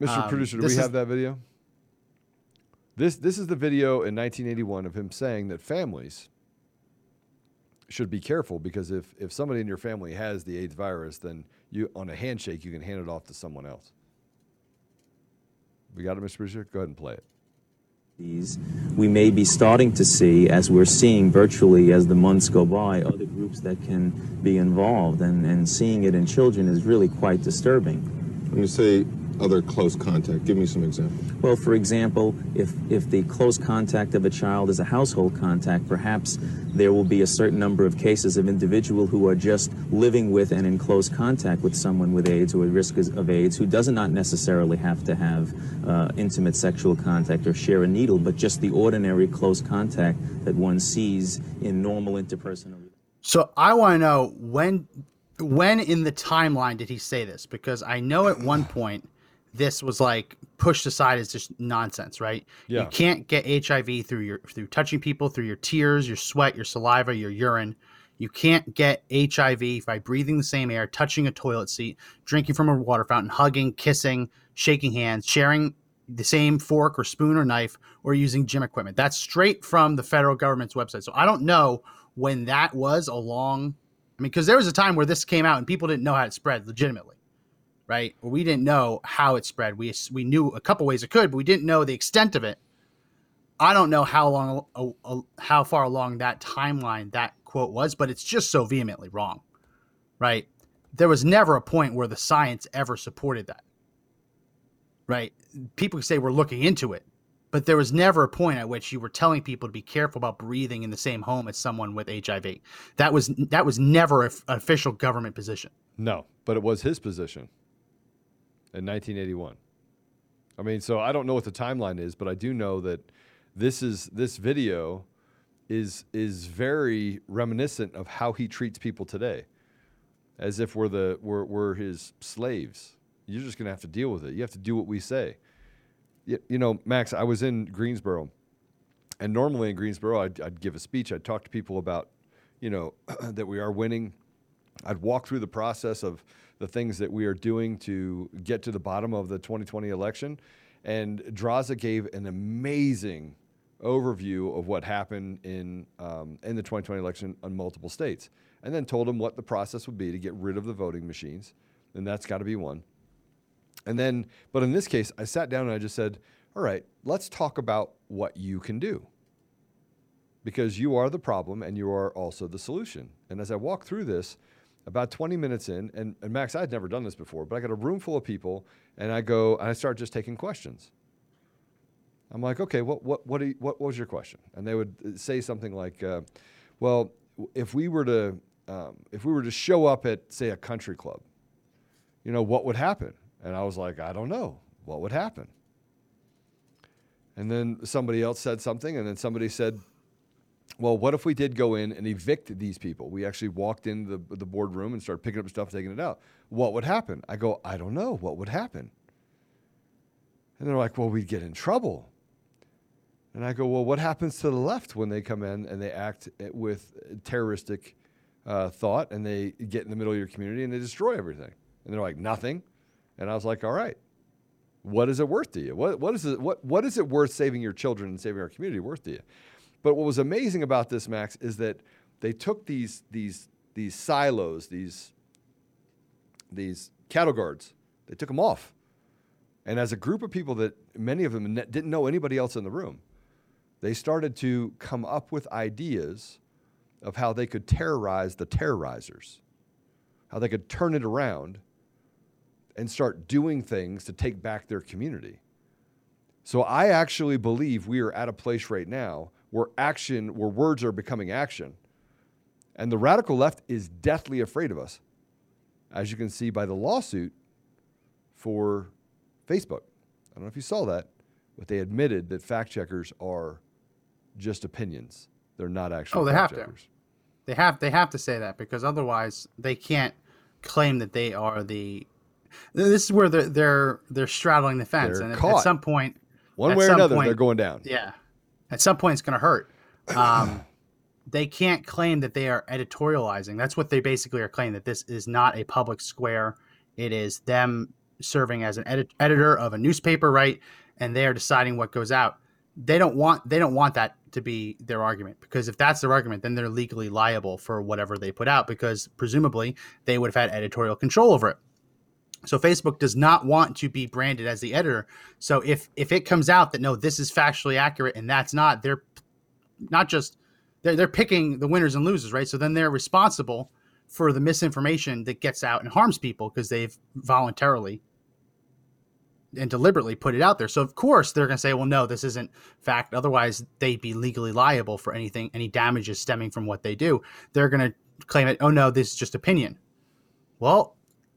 [SPEAKER 2] Mr.
[SPEAKER 1] Um,
[SPEAKER 2] Producer, do we
[SPEAKER 1] is-
[SPEAKER 2] have that video? This this is the video in 1981 of him saying that families should be careful because if if somebody in your family has the AIDS virus, then you on a handshake you can hand it off to someone else. We got it, Mr. Producer. Go ahead and play it.
[SPEAKER 6] These we may be starting to see, as we're seeing virtually as the months go by, other groups that can be involved, and, and seeing it in children is really quite disturbing.
[SPEAKER 7] When you say other close contact, give me some examples.
[SPEAKER 6] Well, for example, if, if the close contact of a child is a household contact, perhaps there will be a certain number of cases of individual who are just living with and in close contact with someone with AIDS or at risk of AIDS who does not necessarily have to have uh, intimate sexual contact or share a needle, but just the ordinary close contact that one sees in normal interpersonal.
[SPEAKER 1] So I want to know when when in the timeline did he say this? Because I know at one point this was like pushed aside as just nonsense, right?
[SPEAKER 2] Yeah.
[SPEAKER 1] You can't get HIV through your through touching people, through your tears, your sweat, your saliva, your urine. You can't get HIV by breathing the same air, touching a toilet seat, drinking from a water fountain, hugging, kissing, shaking hands, sharing the same fork or spoon or knife or using gym equipment. That's straight from the federal government's website. So I don't know when that was along. I mean, because there was a time where this came out and people didn't know how it spread legitimately, right? We didn't know how it spread. We we knew a couple ways it could, but we didn't know the extent of it. I don't know how long, how far along that timeline that quote was, but it's just so vehemently wrong, right? There was never a point where the science ever supported that, right? People say we're looking into it, but there was never a point at which you were telling people to be careful about breathing in the same home as someone with HIV. That was that was never an official government position.
[SPEAKER 2] No, but it was his position in 1981. I mean, so I don't know what the timeline is, but I do know that this is this video is is very reminiscent of how he treats people today, as if we're the we're, we're his slaves. You're just gonna have to deal with it. You have to do what we say. You, you know, Max, I was in Greensboro, and normally in Greensboro, I'd, I'd give a speech. I'd talk to people about, you know, that we are winning. I'd walk through the process of the things that we are doing to get to the bottom of the 2020 election. And Draza gave an amazing overview of what happened in um, in the 2020 election on multiple states, and then told them what the process would be to get rid of the voting machines, and that's got to be one. And then, but in this case, I sat down and I just said, "All right, let's talk about what you can do." Because you are the problem and you are also the solution. And as I walk through this, about 20 minutes in, and, and Max, I had never done this before, but I got a room full of people, and I go and I start just taking questions. I'm like, okay, what what what, you, what, what was your question? And they would uh, say something like, uh, well, if we were to um, if we were to show up at say a country club, you know, what would happen? And I was like, I don't know, what would happen? And then somebody else said something, and then somebody said, well, what if we did go in and evict these people? We actually walked in the, the boardroom and started picking up stuff, taking it out. What would happen? I go, I don't know. What would happen? And they're like, well, we'd get in trouble. And I go, well, what happens to the left when they come in and they act with terroristic uh, thought and they get in the middle of your community and they destroy everything? And they're like, nothing. And I was like, all right, what is it worth to you? What, what, is it, what, what is it worth saving your children and saving our community worth to you? But what was amazing about this, Max, is that they took these, these, these silos, these, these cattle guards, they took them off. And as a group of people that many of them didn't know anybody else in the room, they started to come up with ideas of how they could terrorize the terrorizers, how they could turn it around and start doing things to take back their community. So I actually believe we are at a place right now where action, where words are becoming action. And the radical left is deathly afraid of us, as you can see by the lawsuit for Facebook. I don't know if you saw that, but they admitted that fact checkers are just opinions. They're not actually.
[SPEAKER 1] Oh, they have
[SPEAKER 2] checkers.
[SPEAKER 1] to. They have they have to say that because otherwise they can't claim that they are the. This is where they're they're they're straddling the fence,
[SPEAKER 2] They're
[SPEAKER 1] and at-
[SPEAKER 2] caught.
[SPEAKER 1] at some point,
[SPEAKER 2] One way or another,
[SPEAKER 1] point-
[SPEAKER 2] they're going down.
[SPEAKER 1] Yeah, at some point it's going to hurt. Um, they can't claim that they are editorializing. That's what they basically are claiming that this is not a public square. It is them serving as an edit- editor of a newspaper, right? And they are deciding what goes out. They don't want they don't want that to be their argument because if that's their argument, then they're legally liable for whatever they put out because presumably they would have had editorial control over it. So Facebook does not want to be branded as the editor. So if if it comes out that no, this is factually accurate and that's not, they're not just they're they're picking the winners and losers, right? So then they're responsible for the misinformation that gets out and harms people because they've voluntarily and deliberately put it out there. So of course they're going to say, "Well, no, this isn't fact." Otherwise, they'd be legally liable for anything, any damages stemming from what they do. They're going to claim it. Oh no, this is just opinion. Well,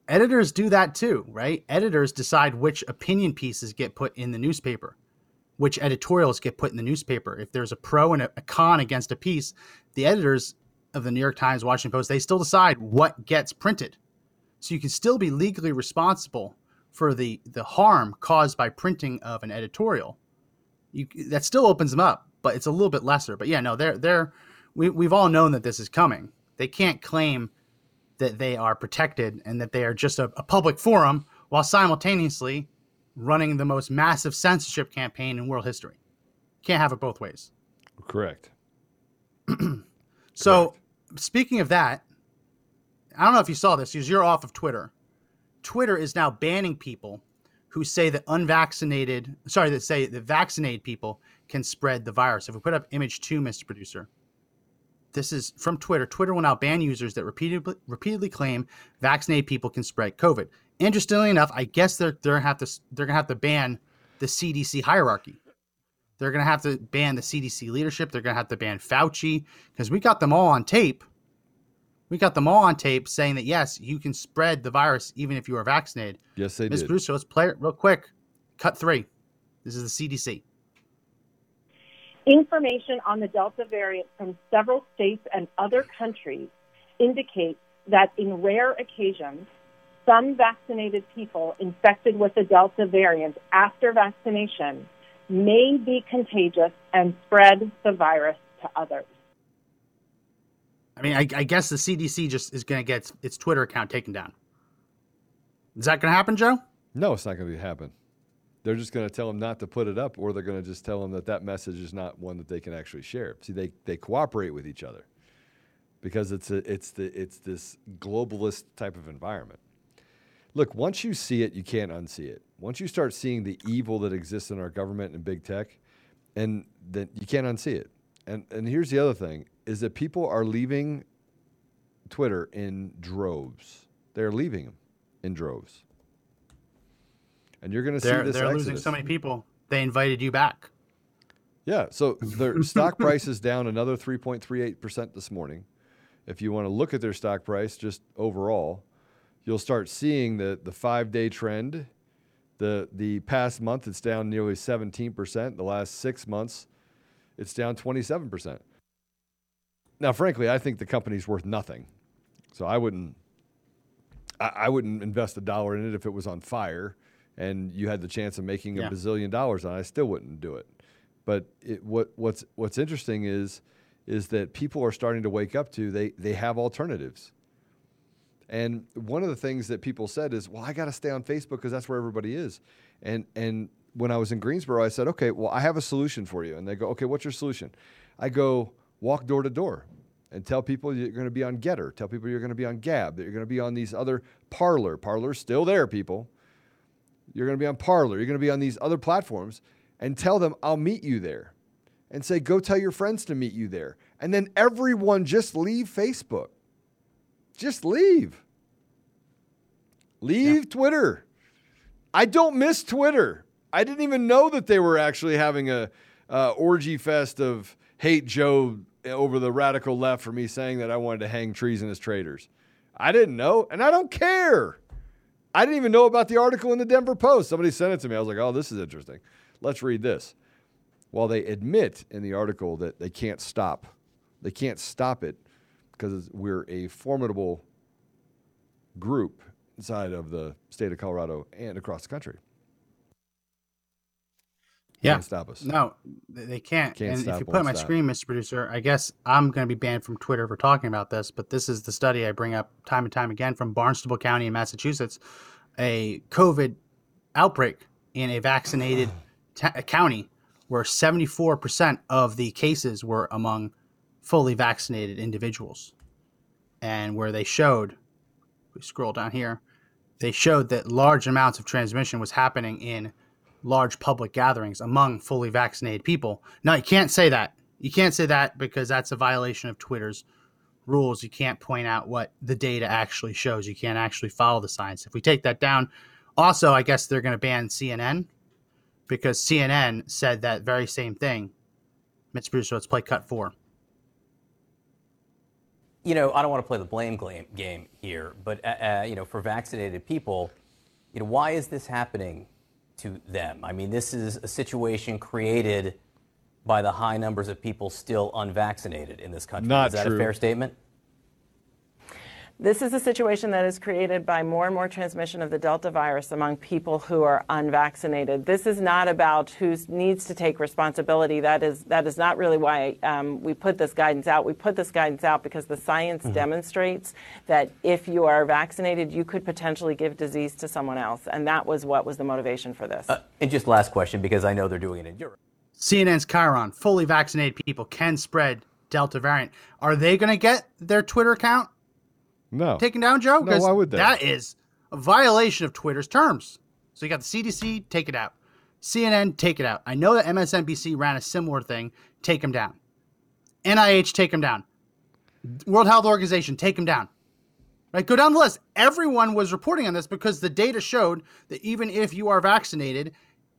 [SPEAKER 1] editors do that too, right? Editors decide which opinion pieces get put in the newspaper, which editorials get put in the newspaper. If there's a pro and a, con against a piece, the editors of the New York Times, Washington Post, they still decide what gets printed. So you can still be legally responsible for the the harm caused by printing of an editorial. You that still opens them up, but it's a little bit lesser. But yeah, no, they're they're we we've all known that this is coming. They can't claim that they are protected and that they are just a, a public forum while simultaneously running the most massive censorship campaign in world history. Can't have it both ways.
[SPEAKER 2] Correct.
[SPEAKER 1] so, speaking of that, I don't know if you saw this because you're off of Twitter. Twitter is now banning people who say that unvaccinated, sorry, that say that vaccinated people can spread the virus. If we put up image two, Mr. Producer, this is from Twitter. Twitter will now ban users that repeatedly repeatedly claim vaccinated people can spread COVID. Interestingly enough, I guess they're they're gonna have to they're gonna have to ban the CDC hierarchy. They're gonna have to ban the CDC leadership. They're gonna have to ban Fauci because we got them all on tape. We got them all on tape saying that yes, you can spread the virus even if you are vaccinated.
[SPEAKER 2] Yes, they
[SPEAKER 1] Ms.
[SPEAKER 2] did.
[SPEAKER 1] Bruce, let's play it real quick. Cut three. This is the CDC.
[SPEAKER 8] Information on the Delta variant from several states and other countries indicates that in rare occasions, some vaccinated people infected with the Delta variant after vaccination may be contagious and spread the virus to others.
[SPEAKER 1] I mean, I, I guess the CDC just is going to get its, its Twitter account taken down. Is that going to happen, Joe?
[SPEAKER 2] No, it's not going to happen. They're just going to tell them not to put it up, or they're going to just tell them that that message is not one that they can actually share. See, they, they cooperate with each other because it's a, it's the it's this globalist type of environment. Look, once you see it, you can't unsee it. Once you start seeing the evil that exists in our government and big tech, and then you can't unsee it. And and here's the other thing: is that people are leaving Twitter in droves. They're leaving them in droves. And you're going to see this
[SPEAKER 1] they're
[SPEAKER 2] exodus.
[SPEAKER 1] losing so many people. They invited you back.
[SPEAKER 2] Yeah, so their stock price is down another 3.38% this morning. If you want to look at their stock price just overall, you'll start seeing the the 5-day trend. The the past month it's down nearly 17%, the last 6 months it's down 27%. Now, frankly, I think the company's worth nothing. So I wouldn't I, I wouldn't invest a dollar in it if it was on fire and you had the chance of making
[SPEAKER 1] Yeah.
[SPEAKER 2] a bazillion dollars on it. I still wouldn't do it. But it, what what's what's interesting is is that people are starting to wake up to they they have alternatives. And one of the things that people said is, "Well, I got to stay on Facebook because that's where everybody is." And and when I was in Greensboro, I said, "Okay, well, I have a solution for you." And they go, "Okay, what's your solution?" I go, "Walk door to door." And tell people you're going to be on Gettr. Tell people you're going to be on Gab. That you're going to be on these other Parler. Parler's still there, people. You're going to be on Parler. You're going to be on these other platforms and tell them, I'll meet you there. And say, go tell your friends to meet you there. And then everyone just leave Facebook. Just leave. Leave Twitter. I don't miss Twitter. I didn't even know that they were actually having a uh, orgy fest of hate Joe over the radical left for me saying that I wanted to hang treasonous traitors. I didn't know, and I don't care. I didn't even know about the article in the Denver Post. Somebody sent it to me. I was like, oh, this is interesting. Let's read this. Well, they admit in the article that they can't stop. They can't stop it because we're a formidable group inside of the state of Colorado and across the country.
[SPEAKER 1] Yeah.
[SPEAKER 2] Can't stop us.
[SPEAKER 1] No, they can't.
[SPEAKER 2] Can't
[SPEAKER 1] and
[SPEAKER 2] stop,
[SPEAKER 1] if you put
[SPEAKER 2] won't
[SPEAKER 1] my
[SPEAKER 2] stop.
[SPEAKER 1] screen, Mr. Producer, I guess I'm going to be banned from Twitter for talking about this, but this is the study I bring up time and time again from Barnstable County in Massachusetts. A COVID outbreak in a vaccinated ta- county where 74% of the cases were among fully vaccinated individuals. And where they showed, we scroll down here, they showed that large amounts of transmission was happening in large public gatherings among fully vaccinated people. Now, you can't say that. You can't say that because that's a violation of Twitter's rules. You can't point out what the data actually shows. You can't actually follow the science. If we take that down, also, I guess they're going to ban CNN because CNN said that very same thing. Mr. Producer, let's play cut four.
[SPEAKER 9] you know, I don't want to play the blame game, game here, but uh, uh, you know, for vaccinated people, you know, why is this happening to them? I mean, this is a situation created by the high numbers of people still unvaccinated in this country.
[SPEAKER 2] Not
[SPEAKER 9] is that
[SPEAKER 2] true.
[SPEAKER 9] a fair statement?
[SPEAKER 10] This is a situation that is created by more and more transmission of the Delta virus among people who are unvaccinated. This is not about who needs to take responsibility. That is that is not really why um, we put this guidance out. We put this guidance out because the science
[SPEAKER 9] Mm-hmm.
[SPEAKER 10] demonstrates that if you are vaccinated, you could potentially give disease to someone else, and that was what was the motivation for this.
[SPEAKER 9] Uh, and just last question, because I know they're doing it in Europe.
[SPEAKER 1] CNN's chyron, fully vaccinated people can spread Delta variant. Are they going to get their Twitter account
[SPEAKER 2] No.
[SPEAKER 1] taken down, Joe?
[SPEAKER 2] No, why would they?
[SPEAKER 1] That is a violation of Twitter's terms. So you got the CDC, take it out. CNN, take it out. I know that MSNBC ran a similar thing, take them down. NIH, take them down. World Health Organization, take them down. Right, go down the list. Everyone was reporting on this because the data showed that even if you are vaccinated,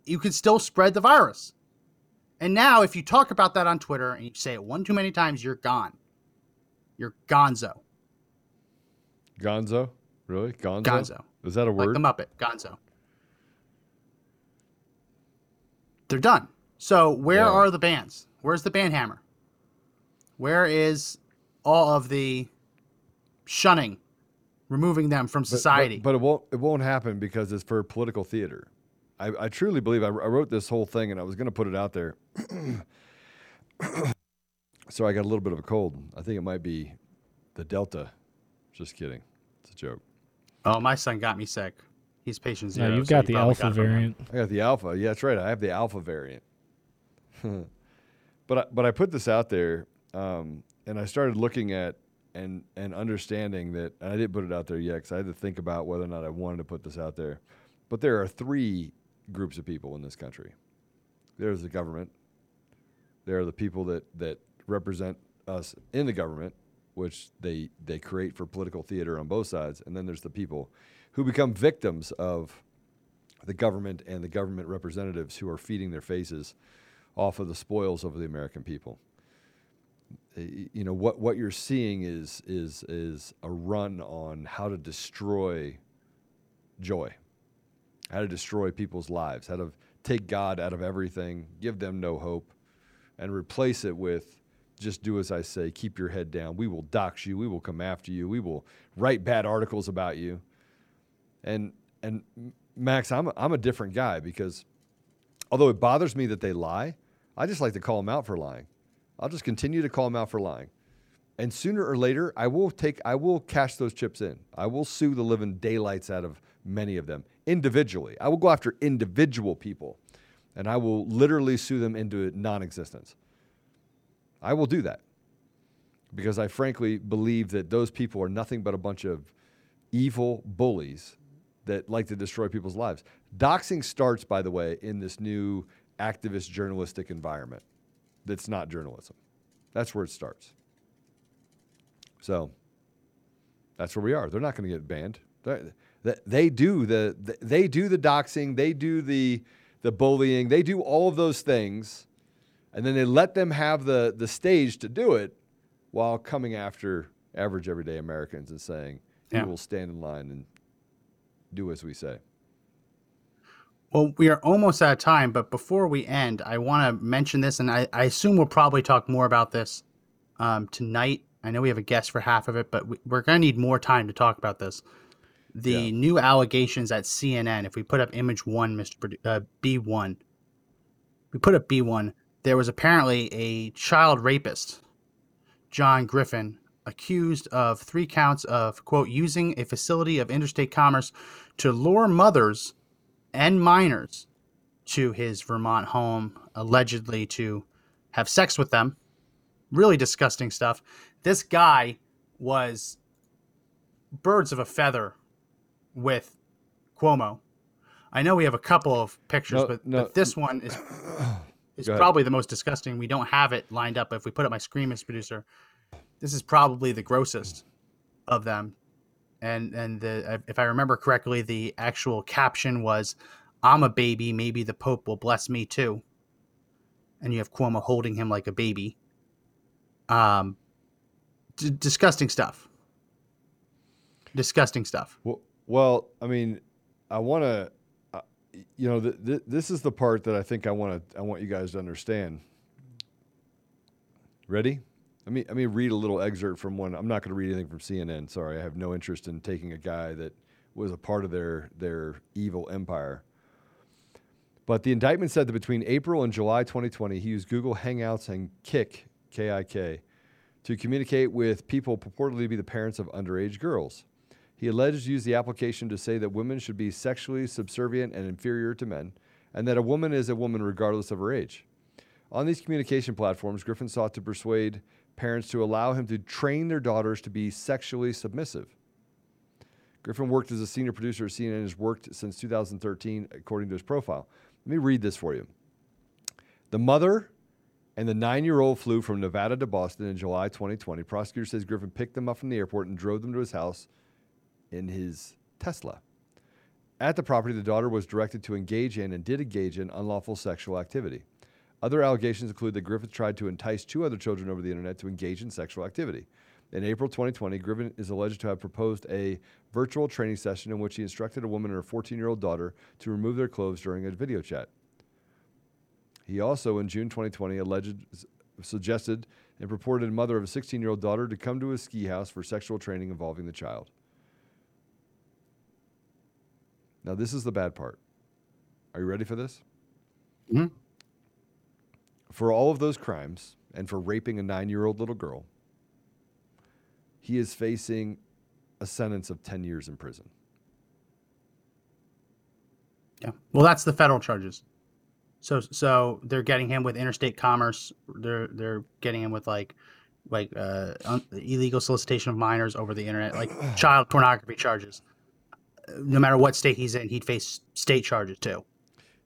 [SPEAKER 1] you can still spread the virus. And now, if you talk about that on Twitter and you say it one too many times, you're gone. You're gonzo.
[SPEAKER 2] Gonzo? Really? Gonzo?
[SPEAKER 1] Gonzo.
[SPEAKER 2] Is that a word?
[SPEAKER 1] Like the Muppet, Gonzo. They're done. So where
[SPEAKER 2] Yeah.
[SPEAKER 1] are the bands? Where's the band hammer? Where is all of the shunning, removing them from
[SPEAKER 2] But- but-
[SPEAKER 1] society?
[SPEAKER 2] But, it won't it won't happen because it's for political theater. I, I truly believe I, I wrote this whole thing and I was going to put it out there. so I got a little bit of a cold. I think it might be the Delta. Just kidding. It's a joke.
[SPEAKER 1] oh, my son got me sick. He's patient zero.
[SPEAKER 3] Yeah,
[SPEAKER 1] zero.
[SPEAKER 3] you've
[SPEAKER 1] so
[SPEAKER 3] got
[SPEAKER 1] he
[SPEAKER 3] the alpha
[SPEAKER 1] got it from him.
[SPEAKER 3] variant.
[SPEAKER 2] I got the alpha. Yeah, that's right. I have the alpha variant. but I, but I put this out there, um, and I started looking at and and understanding that. And I didn't put it out there yet because I had to think about whether or not I wanted to put this out there. But there are three groups of people in this country. There's the government. There are the people that that represent us in the government, which they they create for political theater on both sides, and then there's the people who become victims of the government and the government representatives who are feeding their faces off of the spoils of the American people. You know what what you're seeing is is is a run on how to destroy joy, how to destroy people's lives, how to take God out of everything, give them no hope, and replace it with just do as I say, keep your head down. We will dox you, we will come after you, we will write bad articles about you. And and Max, I'm a, I'm a different guy because although it bothers me that they lie, I just like to call them out for lying. I'll just continue to call them out for lying. And sooner or later, I will take I will cash those chips in. I will sue the living daylights out of many of them individually. I will go after individual people and I will literally sue them into non-existence. I will do that. Because I frankly believe that those people are nothing but a bunch of evil bullies that like to destroy people's lives. Doxing starts, by the way, in this new activist journalistic environment that's not journalism. That's where it starts. So that's where we are. They're not going to get banned. They, they, do the they do the doxing, they do the the bullying, they do all of those things, and then they let them have the the stage to do it while coming after average everyday Americans and saying, "You
[SPEAKER 1] Yeah.
[SPEAKER 2] will stand in line and do as we say."
[SPEAKER 1] Well, we are almost out of time, but before we end, I want to mention this, and I, I assume we'll probably talk more about this um, tonight. I know we have a guest for half of it, but we, we're going to need more time to talk about this. The new allegations at CNN, if we put up image one, Mr. Produ- uh, B1, we put up B1, there was apparently a child rapist, John Griffin, accused of three counts of, quote, using a facility of interstate commerce to lure mothers and minors to his Vermont home, allegedly to have sex with them. Really disgusting stuff. This guy was birds of a feather with Cuomo. I know we have a couple of pictures,
[SPEAKER 2] No,
[SPEAKER 1] but,
[SPEAKER 2] no.
[SPEAKER 1] but this one is is probably the most disgusting. We don't have it lined up. If we put up my screen, Mr. Producer, this is probably the grossest of them. And and the if I remember correctly, the actual caption was, "I'm a baby. Maybe the Pope will bless me too." And you have Cuomo holding him like a baby. Um, d- disgusting stuff. Disgusting stuff.
[SPEAKER 2] Well, well, I mean, I want to, you know, th- th- this is the part that I think I want to, I want you guys to understand. Ready? Let me let me read a little excerpt from one. I'm not going to read anything from CNN. Sorry, I have no interest in taking a guy that was a part of their their evil empire. But the indictment said that between April and July 2020, he used Google Hangouts and Kik, K I K, to communicate with people purportedly to be the parents of underage girls. He alleged used the application to say that women should be sexually subservient and inferior to men, and that a woman is a woman regardless of her age. On these communication platforms, Griffin sought to persuade parents to allow him to train their daughters to be sexually submissive. Griffin worked as a senior producer at CNN and has worked since 2013, according to his profile. Let me read this for you. The mother and the nine year old flew from Nevada to Boston in July 2020. Prosecutor says Griffin picked them up from the airport and drove them to his house in his Tesla. At the property, the daughter was directed to engage in and did engage in unlawful sexual activity. Other allegations include that Griffith tried to entice two other children over the internet to engage in sexual activity. In April 2020, Griffin is alleged to have proposed a virtual training session in which he instructed a woman and her 14 year old daughter to remove their clothes during a video chat. He also, in June 2020, alleged, suggested and purported mother of a 16 year old daughter to come to his ski house for sexual training involving the child. Now, this is the bad part. Are you ready for this?
[SPEAKER 1] Mhm.
[SPEAKER 2] For all of those crimes and for raping a nine year old little girl, he is facing a sentence of 10 years in prison.
[SPEAKER 1] Yeah. Well, that's the federal charges. So so they're getting him with interstate commerce. They're they're getting him with like like uh, un- illegal solicitation of minors over the internet, like child pornography charges. No matter what state he's in, he'd face state charges too.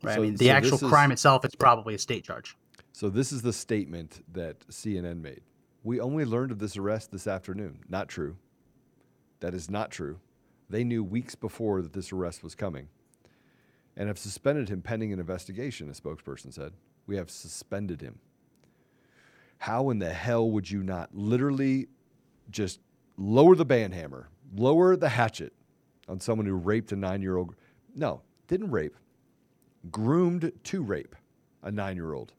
[SPEAKER 1] Right.
[SPEAKER 2] So-
[SPEAKER 1] I mean, the
[SPEAKER 2] so
[SPEAKER 1] actual
[SPEAKER 2] this is-
[SPEAKER 1] crime itself is probably a state charge.
[SPEAKER 2] So, this is the statement that CNN made. We only learned of this arrest this afternoon. Not true. That is not true. They knew weeks before that this arrest was coming and have suspended him pending an investigation, a spokesperson said. We have suspended him. How in the hell would you not literally just lower the band hammer, lower the hatchet on someone who raped a nine year old? No, didn't rape, groomed to rape a nine year old.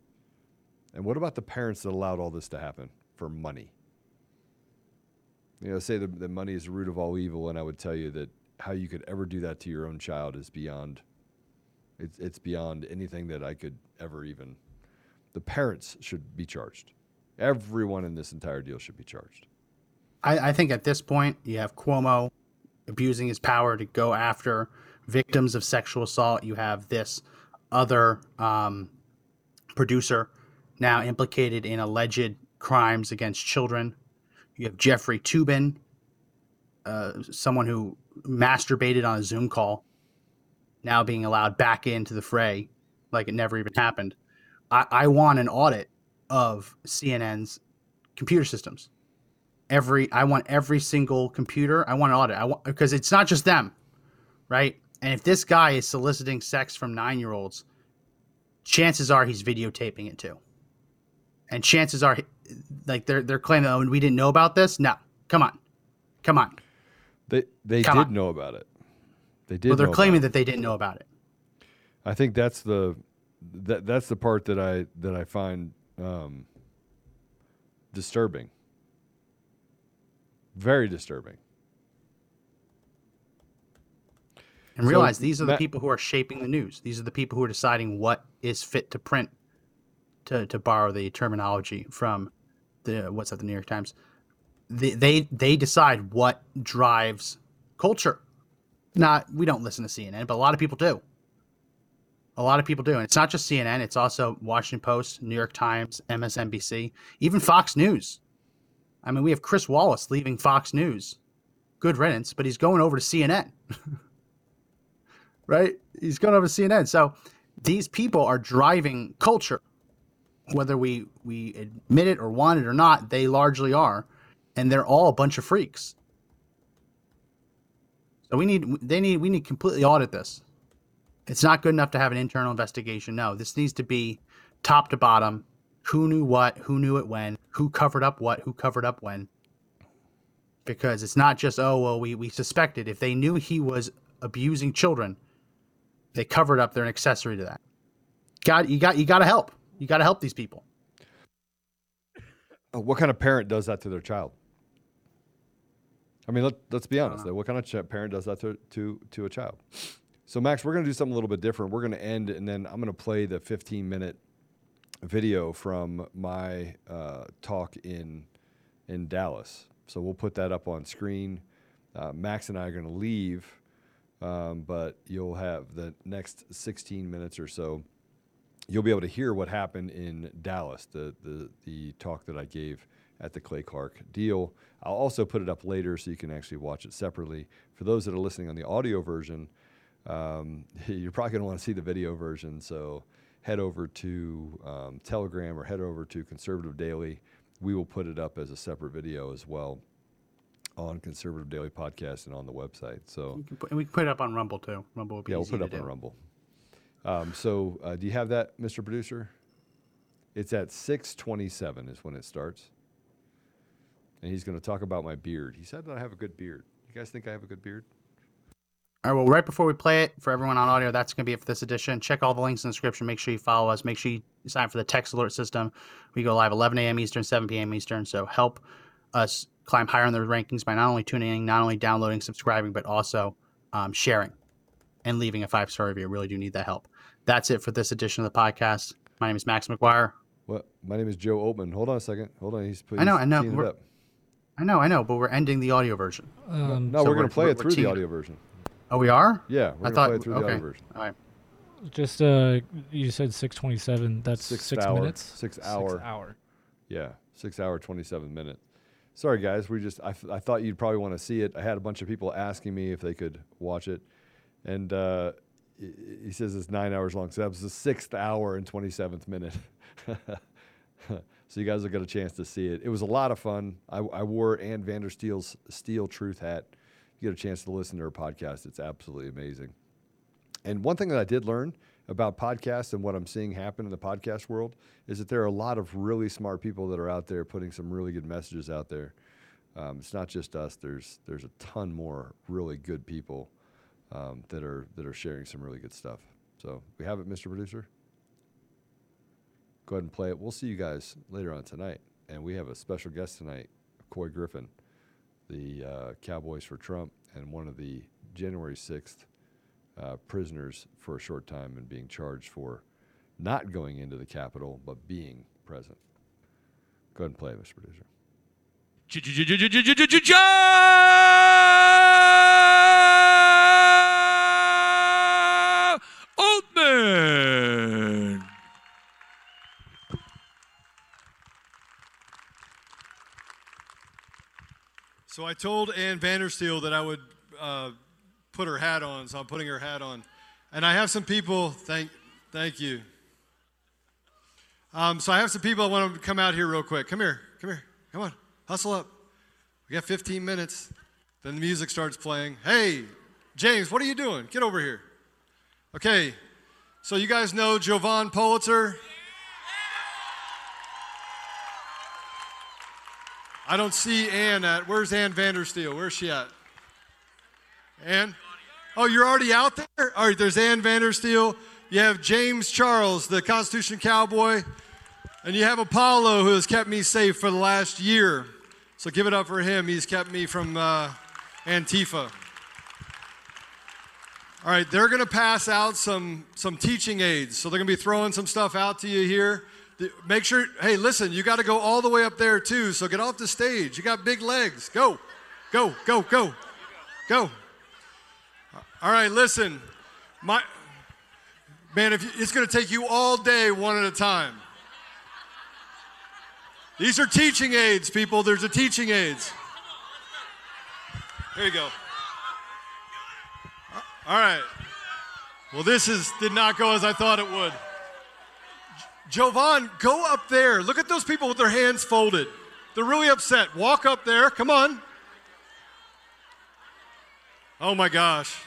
[SPEAKER 2] And what about the parents that allowed all this to happen for money? You know, say that, that money is the root of all evil, and I would tell you that how you could ever do that to your own child is beyond. It's it's beyond anything that I could ever even. The parents should be charged. Everyone in this entire deal should be charged.
[SPEAKER 1] I, I think at this point you have Cuomo abusing his power to go after victims of sexual assault. You have this other um, producer now implicated in alleged crimes against children. You have Jeffrey Toobin, uh, someone who masturbated on a Zoom call, now being allowed back into the fray like it never even happened. I, I want an audit of CNN's computer systems every I want every single computer. I want an audit. I want because it's not just them, right? And if this guy is soliciting sex from nine year olds, chances are he's videotaping it too. And chances are, like they're they're claiming, oh, we didn't know about this. No, come on, come on.
[SPEAKER 2] They they
[SPEAKER 1] Come
[SPEAKER 2] did
[SPEAKER 1] on.
[SPEAKER 2] know about it. They did.
[SPEAKER 1] Well, they're claiming that they didn't know about it.
[SPEAKER 2] I think that's the that that's the part that I that I find um, disturbing. Very disturbing.
[SPEAKER 1] And
[SPEAKER 2] So,
[SPEAKER 1] realize these are the
[SPEAKER 2] Matt-
[SPEAKER 1] people who are shaping the news. These are the people who are deciding what is fit to print. To to borrow the terminology from the what's at the New York Times. They they they decide what drives culture. Not we don't listen to CNN, but a lot of people do. A lot of people do, and it's not just CNN. It's also Washington Post, New York Times, MSNBC, even Fox News. I mean, we have Chris Wallace leaving Fox News. Good riddance, but he's going over to CNN. right? He's going over to CNN. So these people are driving culture, whether we we admit it or want it or not. They largely are, and they're all a bunch of freaks. So we need they need we need completely audit this. It's not good enough to have an internal investigation. No, this needs to be top to bottom. Who knew what? Who knew it when? Who covered up what? Who covered up when? Because it's not just oh well we we suspected. If they knew he was abusing children, they covered up. They're an accessory to that. Got you got you got to help. You got to help these people.
[SPEAKER 2] uh, what kind of parent does that to their child? I mean, let, let's be honest.
[SPEAKER 1] Uh.
[SPEAKER 2] What kind of ch- parent does that to, to, to a child? So, Max, we're going to do something a little bit different. We're going to end, and then I'm going to play the 15 minute video from my uh, talk in in Dallas. So we'll put that up on screen. Uh, Max and I are going to leave, um, but you'll have the next 16 minutes or so. You'll be able to hear what happened in Dallas, the the the talk that I gave at the Clay Clark deal. I'll also put it up later so you can actually watch it separately. For those that are listening on the audio version, um, you're probably going to want to see the video version. So head over to um, Telegram or head over to Conservative Daily. We will put it up as a separate video as well on Conservative Daily Podcast and on the website. So
[SPEAKER 1] We can put, and we can put it up on Rumble too. Rumble will be
[SPEAKER 2] yeah, we'll put it up
[SPEAKER 1] do.
[SPEAKER 2] on Rumble. Um, so uh, do you have that, Mr. Producer? It's at 627 is when it starts. And he's going to talk about my beard. He said that I have a good beard. You guys think I have a good beard?
[SPEAKER 1] All right, well, right before we play it, for everyone on audio, that's going to be it for this edition. Check all the links in the description. Make sure you follow us. Make sure you sign up for the text alert system. We go live 11 a.m. Eastern, 7 p.m. Eastern. So help us climb higher in the rankings by not only tuning in, not only downloading, subscribing, but also um, sharing and leaving a five star review. Really do need that help. That's it for this edition of the podcast. My name is Max McGuire.
[SPEAKER 2] What? My name is Joe Oltmann. Hold on a second. Hold on. He's
[SPEAKER 1] I know, I know. We're- I know, I know, but we're ending the audio version.
[SPEAKER 3] Um,
[SPEAKER 2] no,
[SPEAKER 1] So
[SPEAKER 2] we're going
[SPEAKER 1] we're-
[SPEAKER 2] to play
[SPEAKER 1] we're-
[SPEAKER 2] it through the audio version.
[SPEAKER 1] Oh, we are?
[SPEAKER 2] Yeah, we're
[SPEAKER 1] I
[SPEAKER 2] going to
[SPEAKER 1] thought-
[SPEAKER 2] play it through the
[SPEAKER 1] okay.
[SPEAKER 2] audio version.
[SPEAKER 1] All right.
[SPEAKER 3] Just uh, you said six twenty-seven. That's
[SPEAKER 2] Six,
[SPEAKER 3] six,
[SPEAKER 2] hour,
[SPEAKER 3] minutes.
[SPEAKER 2] Six hour.
[SPEAKER 3] hour.
[SPEAKER 2] Yeah, six hour, 27 minute. Sorry, guys. We just, I, I thought you'd probably want to see it. I had a bunch of people asking me if they could watch it. And uh, he- he says it's nine hours long. So that was the sixth hour and 27th minute. so you guys will get a chance to see it. It was a lot of fun. I, I wore Ann Vandersteel's Steel Truth hat. You get a chance to listen to her podcast. It's absolutely amazing. And one thing that I did learn about podcasts and what I'm seeing happen in the podcast world is that there are a lot of really smart people that are out there putting some really good messages out there. Um, it's not just us. There's there's a ton more really good people um, that are that are sharing some really good stuff. So we have it, Mr. Producer. Go ahead and play it. We'll see you guys later on tonight, and we have a special guest tonight, Couy Griffin, the uh, Cowboys for Trump, and one of the January sixth uh, prisoners for a short time and being charged for not going into the Capitol but being present. Go ahead and play Mr. Producer.
[SPEAKER 11] Oltmann.
[SPEAKER 12] So I told Ann Vandersteel that I would uh, put her hat on, so I'm putting her hat on. And I have some people, thank, thank you. Um, so I have some people I want to come out here real quick. Come here, come here, come on, hustle up. We got 15 minutes. Then the music starts playing. Hey, James, what are you doing? Get over here. Okay, so you guys know Jovan Pulitzer? I don't see Ann at. Where's Ann Vandersteel? Where's she at? Ann? Oh, you're already out there? All right, there's Ann Vandersteel. You have James Charles, the Constitution Cowboy. And you have Apollo, who has kept me safe for the last year. So give it up for him. He's kept me from uh, Antifa. All right, they're going to pass out some, some teaching aids. So they're going to be throwing some stuff out to you here. Make sure, hey, listen, you got to go all the way up there too. So get off the stage. You got big legs. Go, go, go, go, go. All right, listen, my man, if you, it's going to take you all day, one at a time. These are teaching aids, people. There's a teaching aids. Here you go. All right. Well, this is did not go as I thought it would. Jovan, go up there. Look at those people with their hands folded. They're really upset. Walk up there. Come on. Oh my gosh.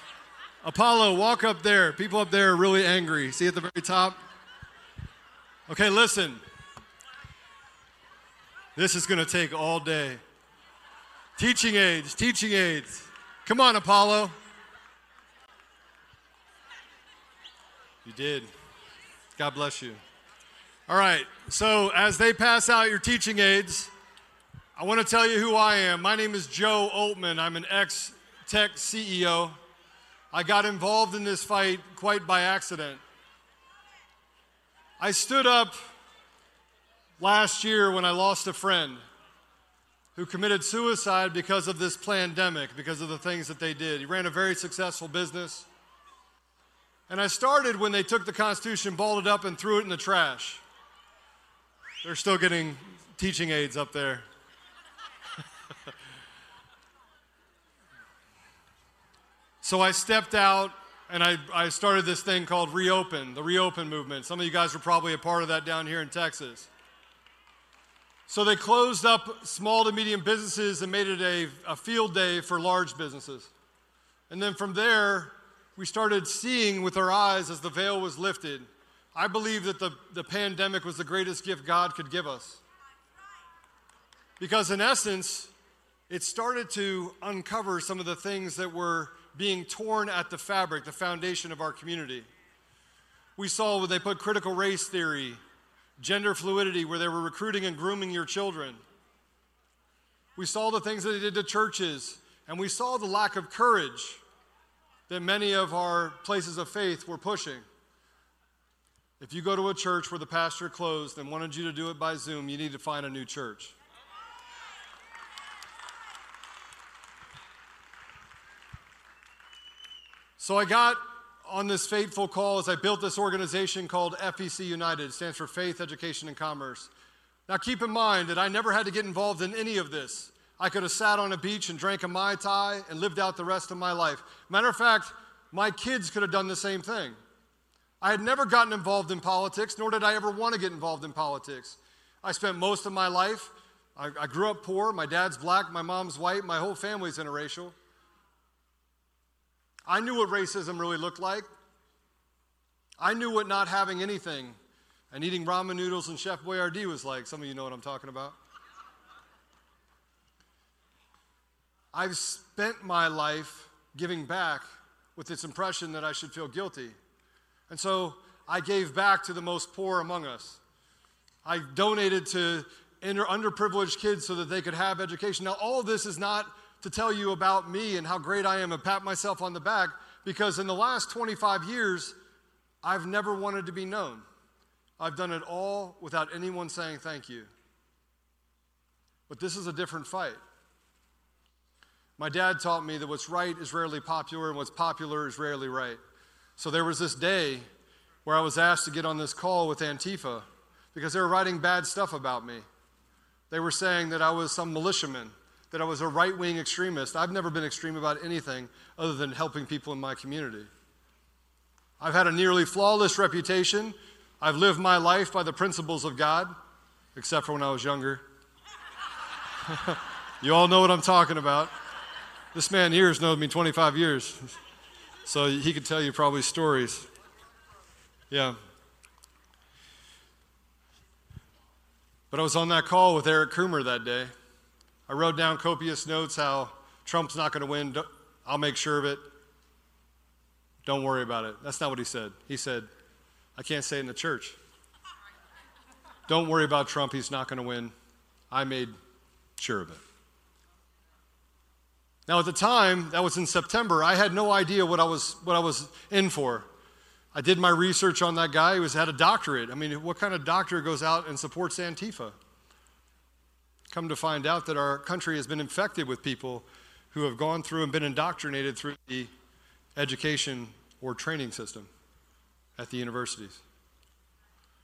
[SPEAKER 12] Apollo, walk up there. People up there are really angry. See at the very top? Okay, listen. This is going to take all day. Teaching aids, teaching aids. Come on, Apollo. You did. God bless you. All right, so as they pass out your teaching aids,
[SPEAKER 2] I want to tell you who I am. My name is Joe Oltmann. I'm an ex tech CEO. I got involved in this fight quite by accident. I stood up last year when I lost a friend who committed suicide because of this pandemic, because of the things that they did. He ran a very successful business. And I started when they took the Constitution, balled it up, and threw it in the trash. They're still getting teaching aids up there. so I stepped out and I, I started this thing called Reopen, the Reopen movement. Some of you guys were probably a part of that down here in Texas. So they closed up small to medium businesses and made it a, a field day for large businesses. And then from there, we started seeing with our eyes as the veil was lifted. I believe that the, the pandemic was the greatest gift God could give us. Because in essence, it started to uncover some of the things that were being torn at the fabric, the foundation of our community. We saw where they put critical race theory, gender fluidity, where they were recruiting and grooming your children. We saw the things that they did to churches, and we saw the lack of courage that many of our places of faith were pushing. If you go to a church where the pastor closed and wanted you to do it by Zoom, you need to find a new church. So I got on this fateful call as I built this organization called FEC United. It stands for Faith, Education, and Commerce. Now keep in mind that I never had to get involved in any of this. I could have sat on a beach and drank a Mai Tai and lived out the rest of my life. Matter of fact, my kids could have done the same thing. I had never gotten involved in politics, nor did I ever want to get involved in politics. I spent most of my life, I, I grew up poor. My dad's black, my mom's white, my whole family's interracial. I knew what racism really looked like. I knew what not having anything and eating ramen noodles and Chef Boyardee was like. Some of you know what I'm talking about. I've spent my life giving back with this impression that I should feel guilty. And so I gave back to the most poor among us. I donated to underprivileged kids so that they could have education. Now, all this is not to tell you about me and how great I am and pat myself on the back because in the last 25 years, I've never wanted to be known. I've done it all without anyone saying thank you. But this is a different fight. My dad taught me that what's right is rarely popular and what's popular is rarely right. So there was this day where I was asked to get on this call with Antifa because they were writing bad stuff about me. They were saying that I was some militiaman that I was a right wing extremist. I've never been extreme about anything other than helping people in my community. I've had a nearly flawless reputation. I've lived my life by the principles of God, except for when I was younger. you all know what I'm talking about. This man here has known me 25 years, so he could tell you probably stories. Yeah. But I was on that call with Eric Coomer that day. I wrote down copious notes how Trump's not going to win. I'll make sure of it. Don't worry about it. That's not what he said. He said, I can't say it in the church. Don't worry about Trump. He's not going to win. I made sure of it. Now, at the time, that was in September, I had no idea what I was, what I was in for. I did my research on that guy. He was, had a doctorate. I mean, what kind of doctor goes out and supports Antifa? come to find out that our country has been infected with people who have gone through and been indoctrinated through the education or training system at the universities.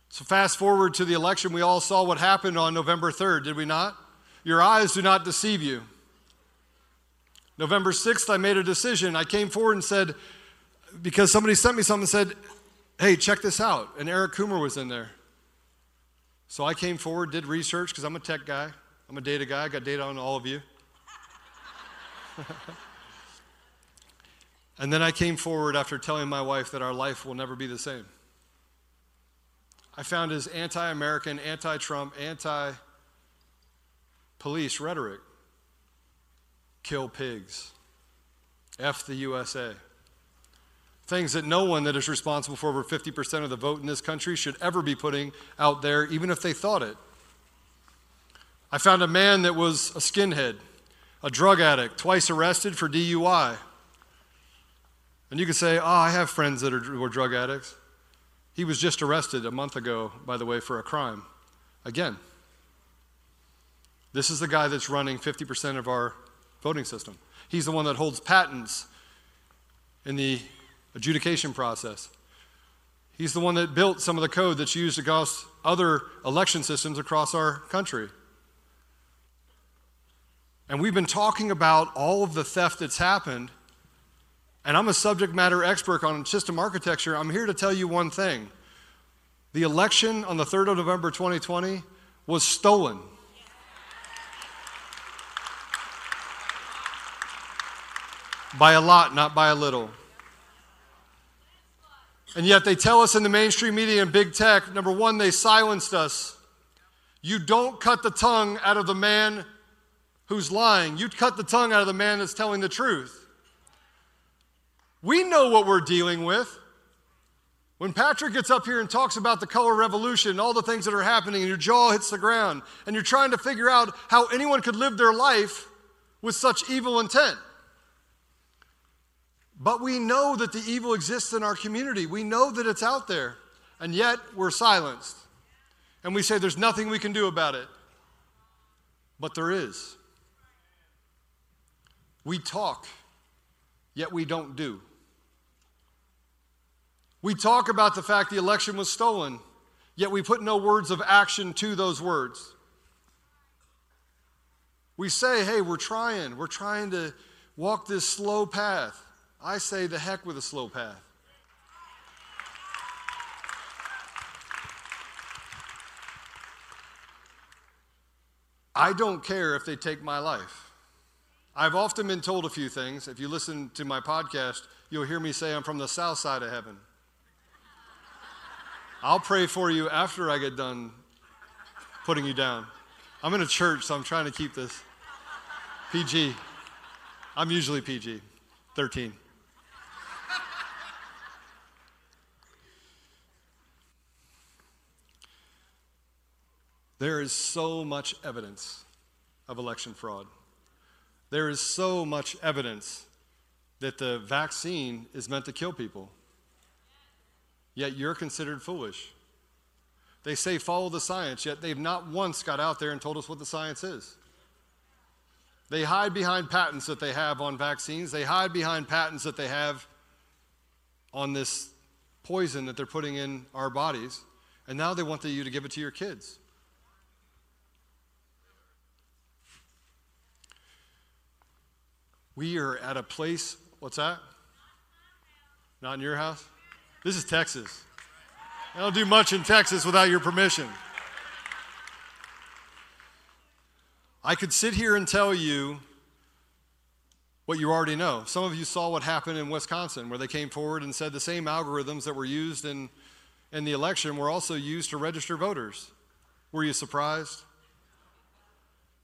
[SPEAKER 2] So, fast forward to the election, we all saw what happened on November 3rd, did we not? Your eyes do not deceive you. November 6th, I made a decision. I came forward and said, because somebody sent me something and said, hey, check this out. And Eric Coomer was in there. So I came forward, did research, because I'm a tech guy. I'm a data guy, I got data on all of you. and then I came forward after telling my wife that our life will never be the same. I found his anti American, anti Trump, anti police rhetoric kill pigs, F the USA. Things that no one that is responsible for over 50% of the vote in this country should ever be putting out there, even if they thought it. I found a man that was a skinhead, a drug addict, twice arrested for DUI. And you could say, oh, I have friends that are, were drug addicts. He was just arrested a month ago, by the way, for a crime. Again, this is the guy that's running 50% of our voting system. He's the one that holds patents in the adjudication process. He's the one that built some of the code that's used across other election systems across our country. And we've been talking about all of the theft that's happened. And I'm a subject matter expert on system architecture. I'm here to tell you one thing the election on the 3rd of November 2020 was stolen. By a lot, not by a little. And yet they tell us in the mainstream media and big tech number one, they silenced us. You don't cut the tongue out of the man who's lying, you cut the tongue out of the man that's telling the truth. We know what we're dealing with. When Patrick gets up here and talks about the color revolution and all the things that are happening, and your jaw hits the ground, and you're trying to figure out how anyone could live their life with such evil intent. But we know that the evil exists in our community. We know that it's out there. And yet we're silenced. And we say there's nothing we can do about it. But there is. We talk, yet we don't do. We talk about the fact the election was stolen, yet we put no words of action to those words. We say, hey, we're trying. We're trying to walk this slow path. I say, the heck with a slow path. I don't care if they take my life. I've often been told a few things. If you listen to my podcast, you'll hear me say I'm from the south side of heaven. I'll pray for you after I get done putting you down. I'm in a church, so I'm trying to keep this PG. I'm usually PG, 13. There is so much evidence of election fraud. There is so much evidence that the vaccine is meant to kill people. Yet you're considered foolish. They say follow the science, yet they've not once got out there and told us what the science is. They hide behind patents that they have on vaccines, they hide behind patents that they have on this poison that they're putting in our bodies, and now they want you to give it to your kids. We are at a place, what's that? Not in your house? This is Texas. I don't do much in Texas without your permission. I could sit here and tell you what you already know. Some of you saw what happened in Wisconsin, where they came forward and said the same algorithms that were used in, in the election were also used to register voters. Were you surprised?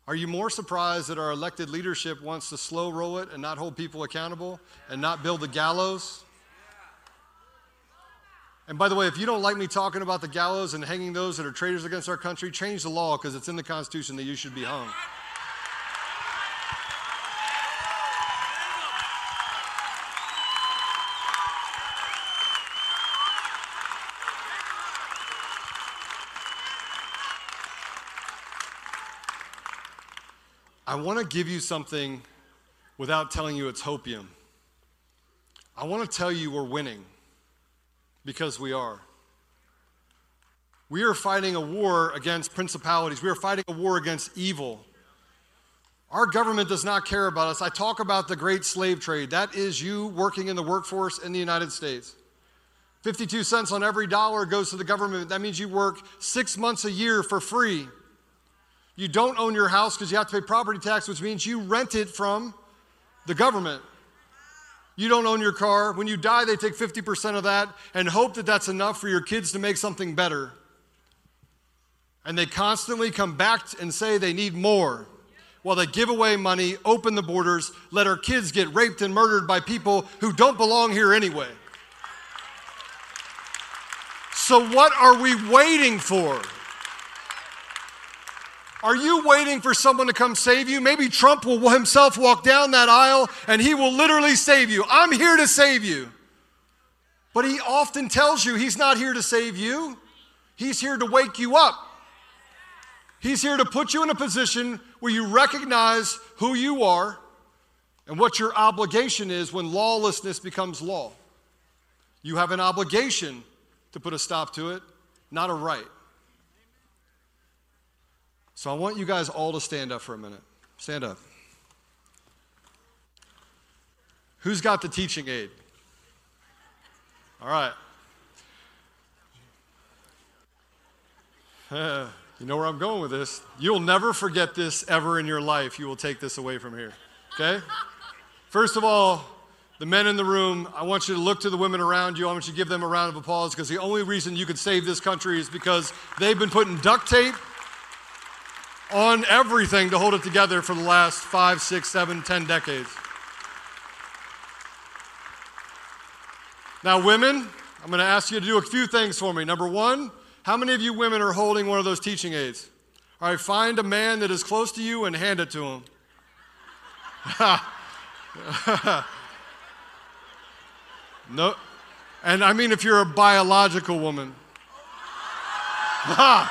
[SPEAKER 2] Are you more surprised that our elected leadership wants to slow roll it and not hold people accountable and not build the gallows? And by the way, if you don't like me talking about the gallows and hanging those that are traitors against our country, change the law because it's in the Constitution that you should be hung. I want to give you something without telling you it's hopium. I want to tell you we're winning because we are. We are fighting a war against principalities, we are fighting a war against evil. Our government does not care about us. I talk about the great slave trade. That is you working in the workforce in the United States. 52 cents on every dollar goes to the government. That means you work six months a year for free. You don't own your house because you have to pay property tax, which means you rent it from the government. You don't own your car. When you die, they take 50% of that and hope that that's enough for your kids to make something better. And they constantly come back and say they need more while they give away money, open the borders, let our kids get raped and murdered by people who don't belong here anyway. So, what are we waiting for? Are you waiting for someone to come save you? Maybe Trump will himself walk down that aisle and he will literally save you. I'm here to save you. But he often tells you he's not here to save you, he's here to wake you up. He's here to put you in a position where you recognize who you are and what your obligation is when lawlessness becomes law. You have an obligation to put a stop to it, not a right. So I want you guys all to stand up for a minute. Stand up. Who's got the teaching aid? All right. You know where I'm going with this. You'll never forget this ever in your life. You will take this away from here. Okay? First of all, the men in the room, I want you to look to the women around you. I want you to give them a round of applause because the only reason you can save this country is because they've been putting duct tape on everything to hold it together for the last five, six, seven, ten decades. Now, women, I'm going to ask you to do a few things for me. Number one, how many of you women are holding one of those teaching aids? All right, find a man that is close to you and hand it to him. no, and I mean if you're a biological woman.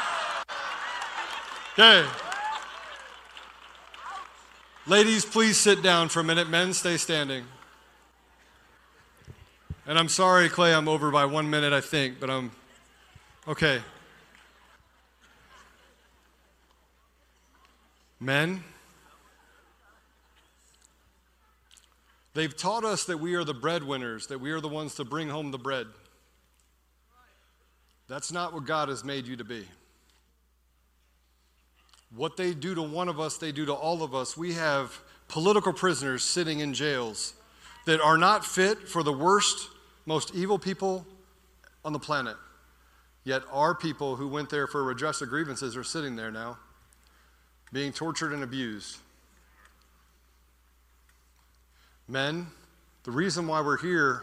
[SPEAKER 2] okay. Ladies, please sit down for a minute. Men, stay standing. And I'm sorry, Clay, I'm over by one minute, I think, but I'm okay. Men, they've taught us that we are the breadwinners, that we are the ones to bring home the bread. That's not what God has made you to be. What they do to one of us, they do to all of us. We have political prisoners sitting in jails that are not fit for the worst, most evil people on the planet. Yet our people who went there for redress of grievances are sitting there now, being tortured and abused. Men, the reason why we're here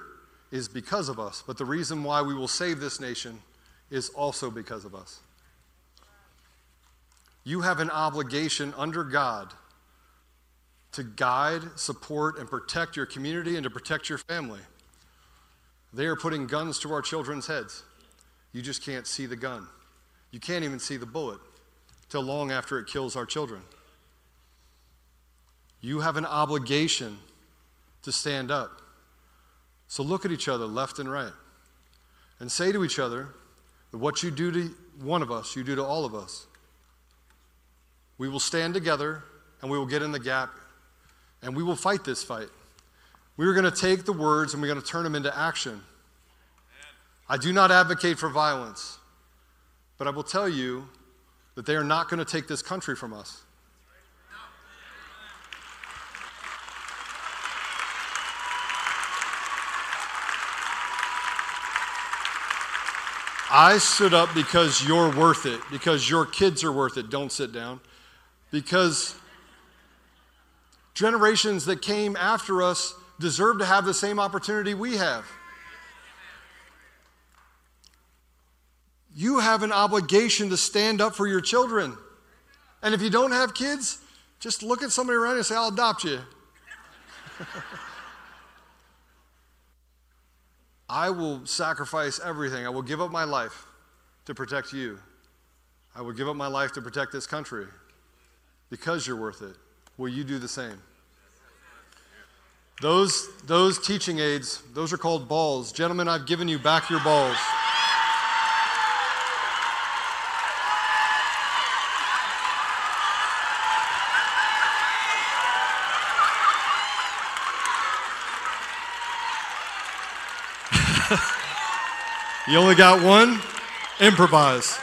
[SPEAKER 2] is because of us, but the reason why we will save this nation is also because of us. You have an obligation under God to guide, support, and protect your community and to protect your family. They are putting guns to our children's heads. You just can't see the gun. You can't even see the bullet till long after it kills our children. You have an obligation to stand up. So look at each other left and right and say to each other that what you do to one of us, you do to all of us. We will stand together and we will get in the gap and we will fight this fight. We are going to take the words and we're going to turn them into action. I do not advocate for violence, but I will tell you that they are not going to take this country from us. I stood up because you're worth it, because your kids are worth it. Don't sit down because generations that came after us deserve to have the same opportunity we have. You have an obligation to stand up for your children. And if you don't have kids, just look at somebody around you and say, I'll adopt you. I will sacrifice everything. I will give up my life to protect you. I will give up my life to protect this country because you're worth it. Will you do the same? Those, those teaching aids, those are called balls. Gentlemen, I've given you back your balls. you only got one? Improvise.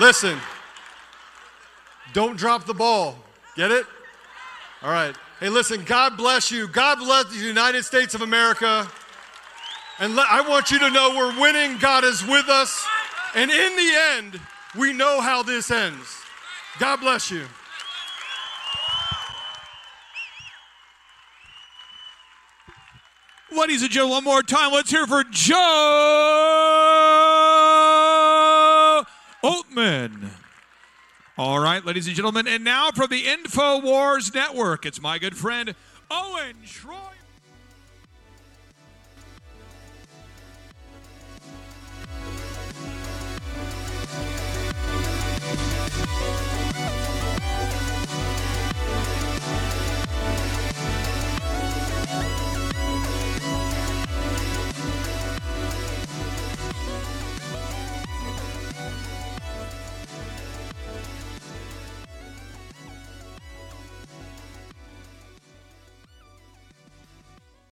[SPEAKER 2] Listen. Don't drop the ball. Get it? All right. Hey, listen, God bless you. God bless the United States of America. And I want you to know we're winning. God is with us. And in the end, we know how this ends. God bless you.
[SPEAKER 11] Ladies and gentlemen, one more time, let's hear for Joe Oltmann. All right, ladies and gentlemen, and now from the InfoWars Network, it's my good friend Owen Shroyer.